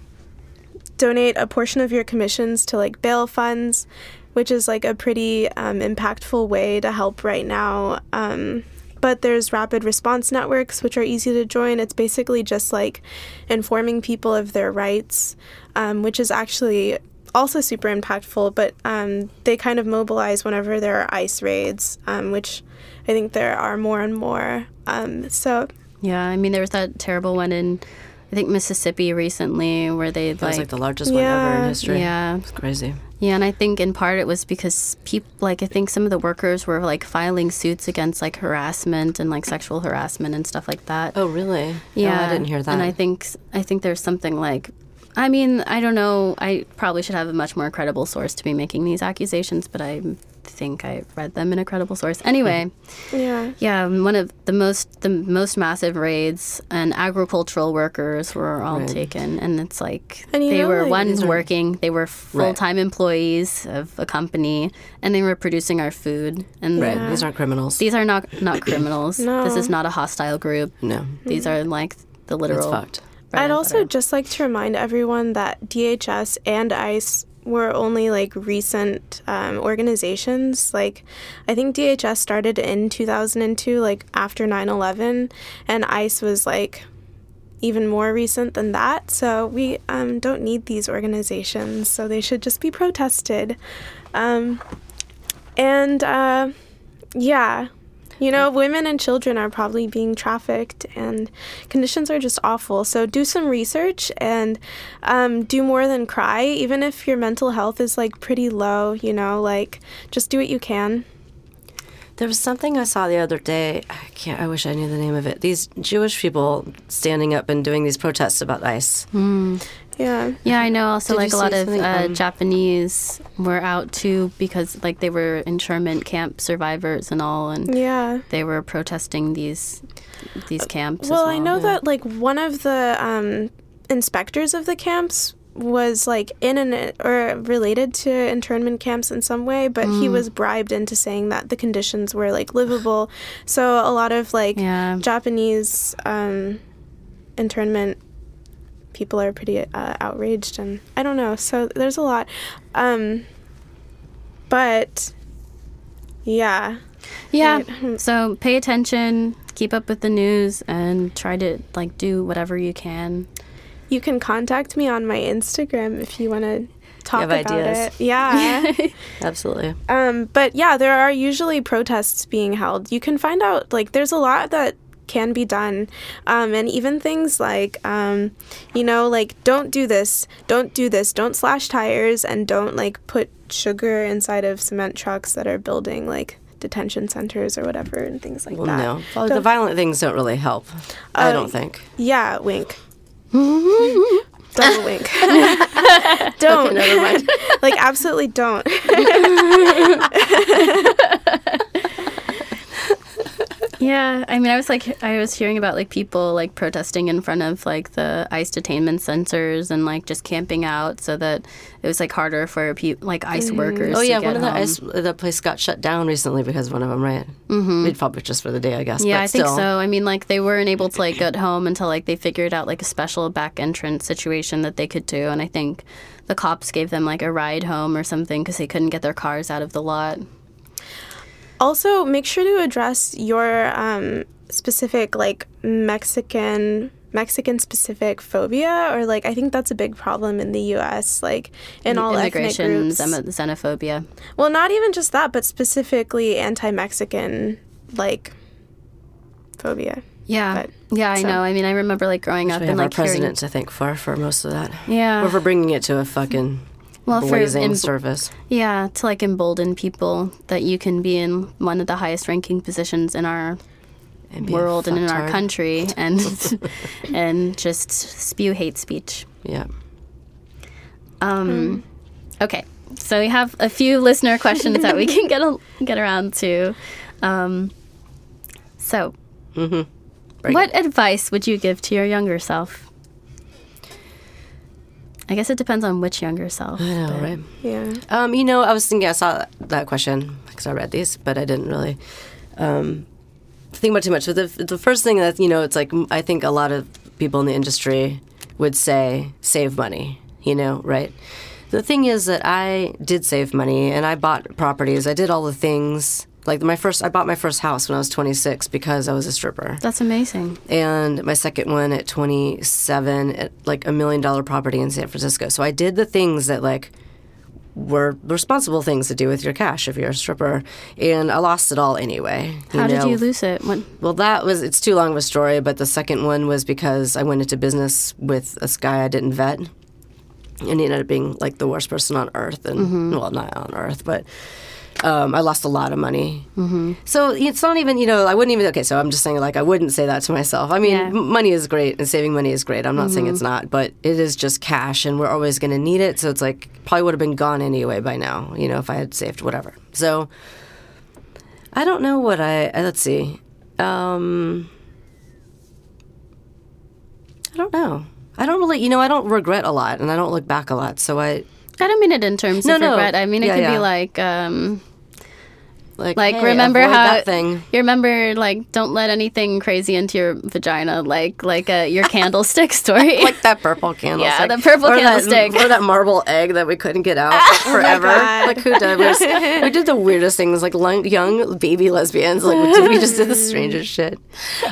donate a portion of your commissions to like bail funds, which is like a pretty um, impactful way to help right now. Um, but there's rapid response networks, which are easy to join. It's basically just like informing people of their rights, um, which is actually also super impactful. But um, they kind of mobilize whenever there are ICE raids, um, which I think there are more and more. Um, so Yeah, I mean, there was that terrible one in, I think, Mississippi recently where they That was like, like the largest one ever in history. yeah, It's crazy. yeah, and I think in part it was because people, like, I think some of the workers were like filing suits against like harassment and like sexual harassment and stuff like that. Oh, really? Yeah, No, I didn't hear that. And I think I think there's something like, I mean, I don't know. I probably should have a much more credible source to be making these accusations, but I think I read them in a credible source. Anyway, mm-hmm. yeah. yeah, um, one of the most the most massive raids and agricultural workers were all Right. taken, and it's like And they know, were like- ones working. They were full time employees of a company, and they were producing our food. And Right. Yeah. These aren't criminals. these are not not criminals. No. This is not a hostile group. no. These are like the It's literal. I'd also just like to remind everyone that DHS and ICE were only like recent um, organizations. Like, I think DHS started in 2002, like after 9 11, and ICE was like even more recent than that. So we um, don't need these organizations, so they should just be protested. Um, and uh, yeah, you know, women and children are probably being trafficked, and conditions are just awful. So do some research and um, do more than cry. Even if your mental health is like pretty low, you know, like just do what you can. There was something I saw the other day. I can't. I wish I knew the name of it. These Jewish people standing up and doing these protests about ICE. Yeah. Yeah, I know. Also, Did like a lot of uh, um, Japanese were out too because like they were internment camp survivors and all, and Yeah. they were protesting these these camps. as Well, I well. know that like one of the um, inspectors of the camps was like in an or related to internment camps in some way, but he was bribed into saying that the conditions were like livable. So a lot of like Yeah. Japanese um, internment people are pretty uh, outraged, and I don't know. So there's a lot, um, but yeah. Yeah. Right. So pay attention, keep up with the news, and try to like do whatever you can. You can contact me on my Instagram if you want to talk have about ideas? it. Yeah. Absolutely. um, but yeah, there are usually protests being held. You can find out like there's a lot that can be done, um, and even things like um, you know like don't do this, don't do this, don't slash tires, and don't like put sugar inside of cement trucks that are building like detention centers or whatever and things like Well, that. no. Well, the violent things don't really help. I don't think. Yeah, wink. Double wink. don't. Never mind. like absolutely don't. Yeah, I mean, I was like, I was hearing about like people like protesting in front of like the ICE detainment centers and like just camping out so that it was like harder for pe- like ICE workers. Oh to yeah, get one of the home. ice, the place got shut down recently because one of them, right? Mm-hmm. Probably just for the day, I guess. Yeah, but I think so. I mean, like they weren't able to like get home until like they figured out like a special back entrance situation that they could do, and I think the cops gave them like a ride home or something because they couldn't get their cars out of the lot. Also, make sure to address your um, specific like Mexican Mexican specific phobia or like I think that's a big problem in the U.S. Like in all ethnic Immigration, groups. xenophobia. Well, not even just that, but specifically anti-Mexican like phobia. Yeah, But- yeah, I know. I mean, I remember like growing up we and have like our hearing- president to thank for for most of that. Yeah. or for bringing it to a fucking Well, for blazing em- service. Yeah, to like embolden people that you can be in one of the highest ranking positions in our And world and in our country and and just spew hate speech. Yeah. Um okay. So we have a few listener questions that we can get a, get around to. Um so Very what advice would you give to your younger self? I guess it depends on which younger self. I know, but- right? Yeah. Um, you know, I was thinking I saw that, that question because I read these, but I didn't really um, think about too much. But the, the first thing that you know, it's like I think a lot of people in the industry would say save money. You know, right? The thing is that I did save money and I bought properties. I did all the things. Like my first, I bought my first house when I was 26 because I was a stripper That's amazing. and my second one at 27 at like a million dollar property in San Francisco. So I did the things that like were responsible things to do with your cash if you're a stripper, and I lost it all anyway. How did you lose it? When, Well, that was it's too long of a story, but the second one was because I went into business with this guy I didn't vet, and he ended up being like the worst person on earth, and mm-hmm. well, not on earth, but. Um, I lost a lot of money. Mm-hmm. So it's not even, you know, I wouldn't even, okay, so I'm just saying, like, I wouldn't say that to myself. I mean, Yeah. m- money is great and saving money is great. I'm not saying it's not, but it is just cash and we're always going to need it. So it's like, probably would have been gone anyway by now, you know, if I had saved whatever. So I don't know what I, uh, let's see. Um, I don't know. I don't really, you know, I don't regret a lot and I don't look back a lot. So I, I don't mean it in terms No, of no. regret. I mean it Yeah, could be like, um, like, like hey, remember how that thing. you remember like don't let anything crazy into your vagina, like like uh, your candlestick story. like that purple candlestick. Yeah, the purple or candlestick. That, or that marble egg that we couldn't get out forever. God. like who did? We, just- we did the weirdest things, like young baby lesbians. Like we, did, we just did the strangest shit.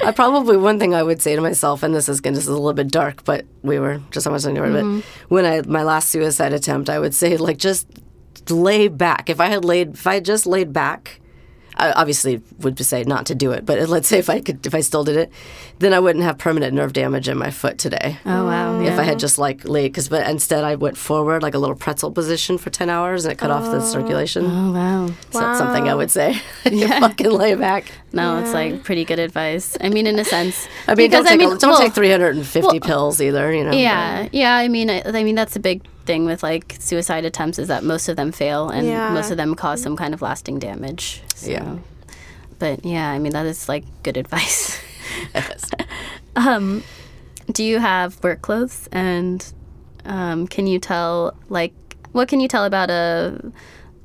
I probably one thing I would say to myself, and this is going this is a little bit dark, but we were just much into it. But when I my last suicide attempt, I would say like just lay back. If I had laid, if I had just laid back. I obviously would say not to do it, but let's say if I could, if I still did it, then I wouldn't have permanent nerve damage in my foot today oh wow. Oh. if yeah. I had just like laid because but instead I went forward like a little pretzel position for 10 hours and it cut off the oh. circulation. Oh wow. So that's something I would say. you fucking lay back. No, it's like pretty good advice. I mean, in a sense. I mean, Because, don't, take, a- don't well, take 350 pills either, you know. Yeah, yeah. I mean, I, I mean that's a big thing with like suicide attempts is that most of them fail and Yeah. most of them cause some kind of lasting damage. So. Yeah. But yeah, I mean that is like good advice. Yes. um, do you have work clothes and um, can you tell like what can you tell about a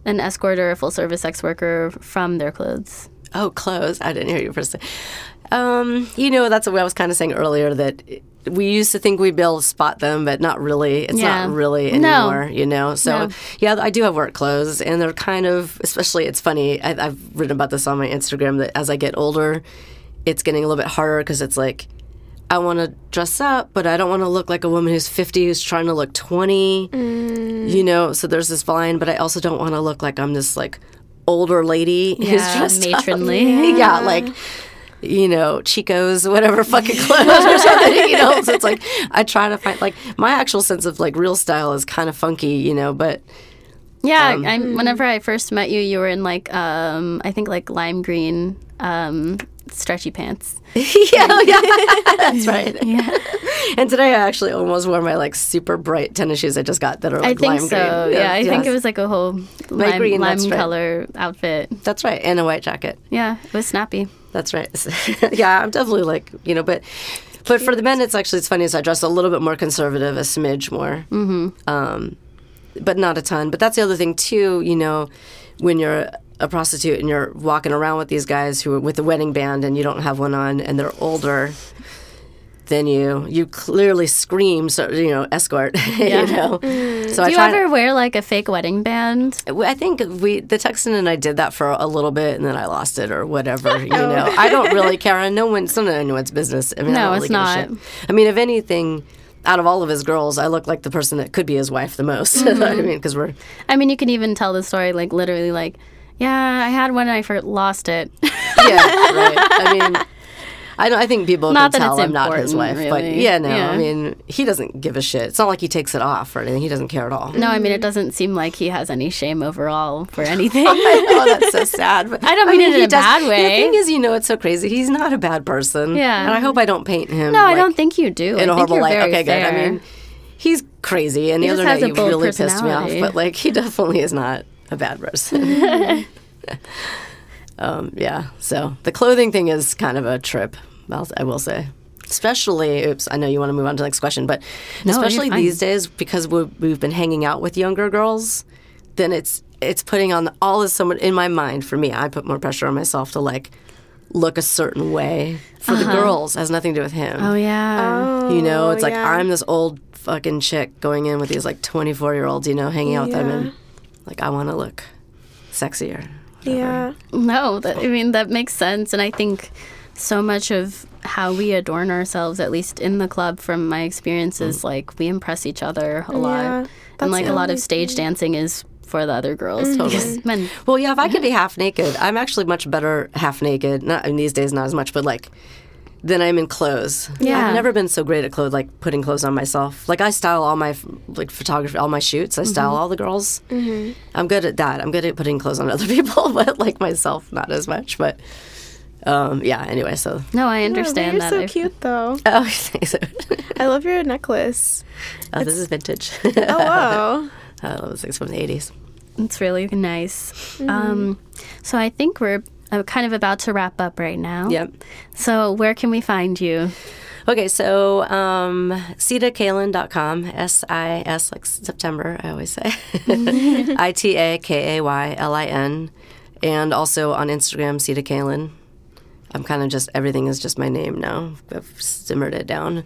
an escort or a full service sex worker from their clothes? Oh, clothes. I didn't hear you first. Um, you know, that's what I was kind of saying earlier that we used to think we'd be able to spot them, but not really. It's Yeah. not really No. anymore, you know? So, No. yeah, I do have work clothes, and they're kind of, especially, it's funny. I, I've written about this on my Instagram that as I get older, it's getting a little bit harder because it's like, I want to dress up, but I don't want to look like a woman who's 50 who's trying to look 20. Mm. You know, so there's this line, but I also don't want to look like I'm this like older lady who's Yeah, dressed up. matronly. yeah, like you know, Chico's, whatever fucking clothes or something, you know. So it's like I try to find like my actual sense of like real style is kind of funky, you know, but Yeah, Um, I, whenever I first met you, you were in like um, I think like lime green um, stretchy pants. yeah, yeah, that's right. Yeah. And today I actually almost wore my like super bright tennis shoes I just got that are like I think lime so. green. Yeah, I think it was like a whole lime, green, lime that's right. color outfit. That's right, and a white jacket. Yeah, it was snappy. That's right. yeah, I'm definitely like you know, but but for the men, it's actually it's funny. Is I dress a little bit more conservative, a smidge more, mm-hmm. um, but not a ton. But that's the other thing too. You know, when you're a prostitute and you're walking around with these guys who are with the wedding band and you don't have one on and they're older than you, you clearly scream, so, you know, escort. you know. So Do you ever wear like a fake wedding band? I think we, the Texan and I did that for a little bit, and then I lost it or whatever. You know, I don't really care. I know when it's of anyone's business. I mean, I No, don't it's really give a not. I mean, if anything, out of all of his girls, I look like the person that could be his wife the most. Mm-hmm. I mean, because we're I mean, you can even tell the story like literally like, yeah, I had one and I lost it. yeah, right. I mean. I don't. I think people Not can tell I'm not his wife, important, but yeah, no. Yeah. I mean, he doesn't give a shit. It's not like he takes it off or anything. He doesn't care at all. no, I mean it doesn't seem like he has any shame overall for anything. I know that's so sad. But I don't mean it in a bad way. The thing is, you know, it's so crazy. He's not a bad person. Yeah. and I hope I don't paint him. no, I don't think you do. I in a think horrible you're light. Okay, fair. good. I mean, he's crazy, and He the other night you really pissed me off. But like, he definitely is not a bad person. Um, yeah. So the clothing thing is kind of a trip. I'll, I will say. Especially, oops, I know you want to move on to the next question, but No, especially fine. these days because we we've been hanging out with younger girls, then it's it's putting on all this so much in my mind. For me, I put more pressure on myself to like look a certain way. For the girls, it has nothing to do with him. Uh-huh. Oh yeah. You know, it's like yeah. I'm this old fucking chick going in with these like 24 year olds, you know, hanging out with them, and like I want to look sexier. Yeah. No, that, I mean that makes sense, and I think so much of how we adorn ourselves, at least in the club, from my experiences, mm. like we impress each other a lot, Yeah, and like a lot of stage dancing is for the other girls. Mm-hmm. Because men, Well, yeah, if I could be half naked, I'm actually much better half naked. Not in these days, not as much, but like than I'm in clothes. Yeah. I've never been so great at clothes, like putting clothes on myself. Like I style all my like photography, all my shoots. I style all the girls. Mm-hmm. I'm good at that. I'm good at putting clothes on other people, but like myself, not as much. But um, yeah. Anyway, so no, I understand you're that. so I- cute though. oh, thanks. I love your necklace. oh, this is vintage. Oh wow. I love this thing's from the 80s. It's really nice. Um, so I think we're uh, kind of about to wrap up right now. Yep. So where can we find you? Okay, so um, sitakaylin.com, S I S like September, I always say. I T A K A Y L I N. And also on Instagram, Sita Kaylin. I'm kind of just, everything is just my name now. I've simmered it down.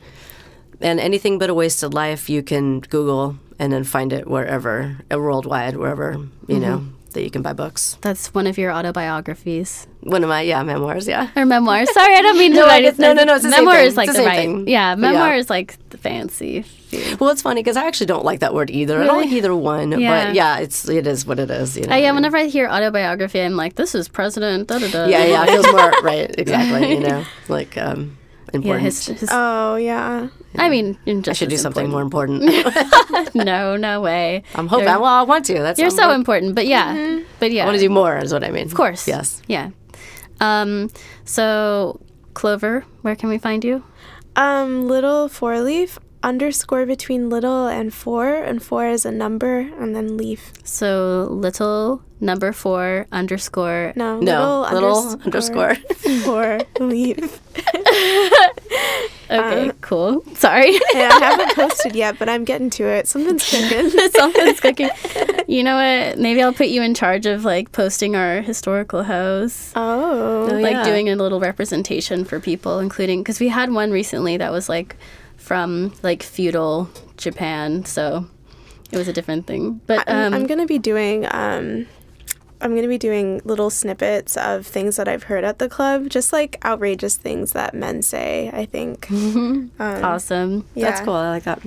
And anything but a wasted life, you can Google and then find it wherever, uh, worldwide, wherever, you know, that you can buy books. That's one of your autobiographies One of my, yeah, memoirs, yeah. or memoirs. Sorry, I don't mean to. No, I write guess- it- no, no, no, it's the same thing. is like It's the, the same right. thing. Yeah, But yeah. is like the fancy. Well, it's funny because I actually don't like that word either. I don't like either one, Yeah. but yeah, it's it is what it is. You know? Uh, yeah, whenever I hear autobiography, I'm like, this is President. Da, da, da. yeah, yeah, it feels more right. Exactly, you know, like um, Yeah, important. his, his, Oh yeah. I mean, I should do as something more important. important. no, no way. I'm hoping. You're, Well, I want to. That's you're so work- important, but yeah, but yeah, I want to do more. Is what I mean. of course. Yes. Yeah. Um. So, Clover, where can we find you? Um, little four leaf underscore between little and four, and four is a number, and then leaf. So little number four underscore. No, No, little, little underscore. four leaf. Okay, cool. Sorry. Yeah, I haven't posted yet, but I'm getting to it. Something's cooking. Something's cooking. You know what? Maybe I'll put you in charge of like posting our historical house. Oh, like yeah. doing a little representation for people, including because we had one recently that was like from like feudal Japan, so it was a different thing. But I'm, um, I'm gonna be doing. Um, I'm gonna be doing little snippets of things that I've heard at the club, just like outrageous things that men say. I think. Um, awesome. yeah. That's cool. I like that.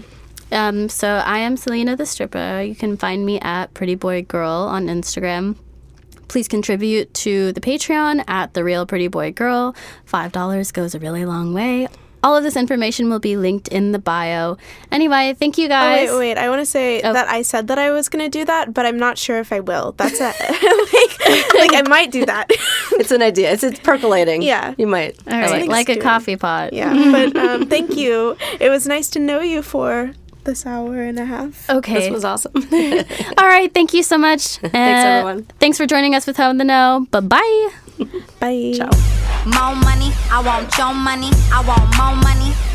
Um, so I am Selena the stripper. You can find me at Pretty Boy Girl on Instagram. Please contribute to the Patreon at the Real Pretty Boy Girl. Five dollars goes a really long way. All of this information will be linked in the bio. Anyway, thank you Oh, guys. wait, wait. I want to say Oh. that I said that I was going to do that, but I'm not sure if I will. That's it. like, like I might do that. It's an idea. It's, it's percolating. Yeah. You might. All right, Something's like a coffee pot. yeah, but um, thank you. It was nice to know you for this hour and a half. Okay. This was awesome. All right. Thank you so much. thanks, uh, everyone. Thanks for joining us with How in the Know. Bye bye. Bye. Ciao. more money. I want your money. I want more money.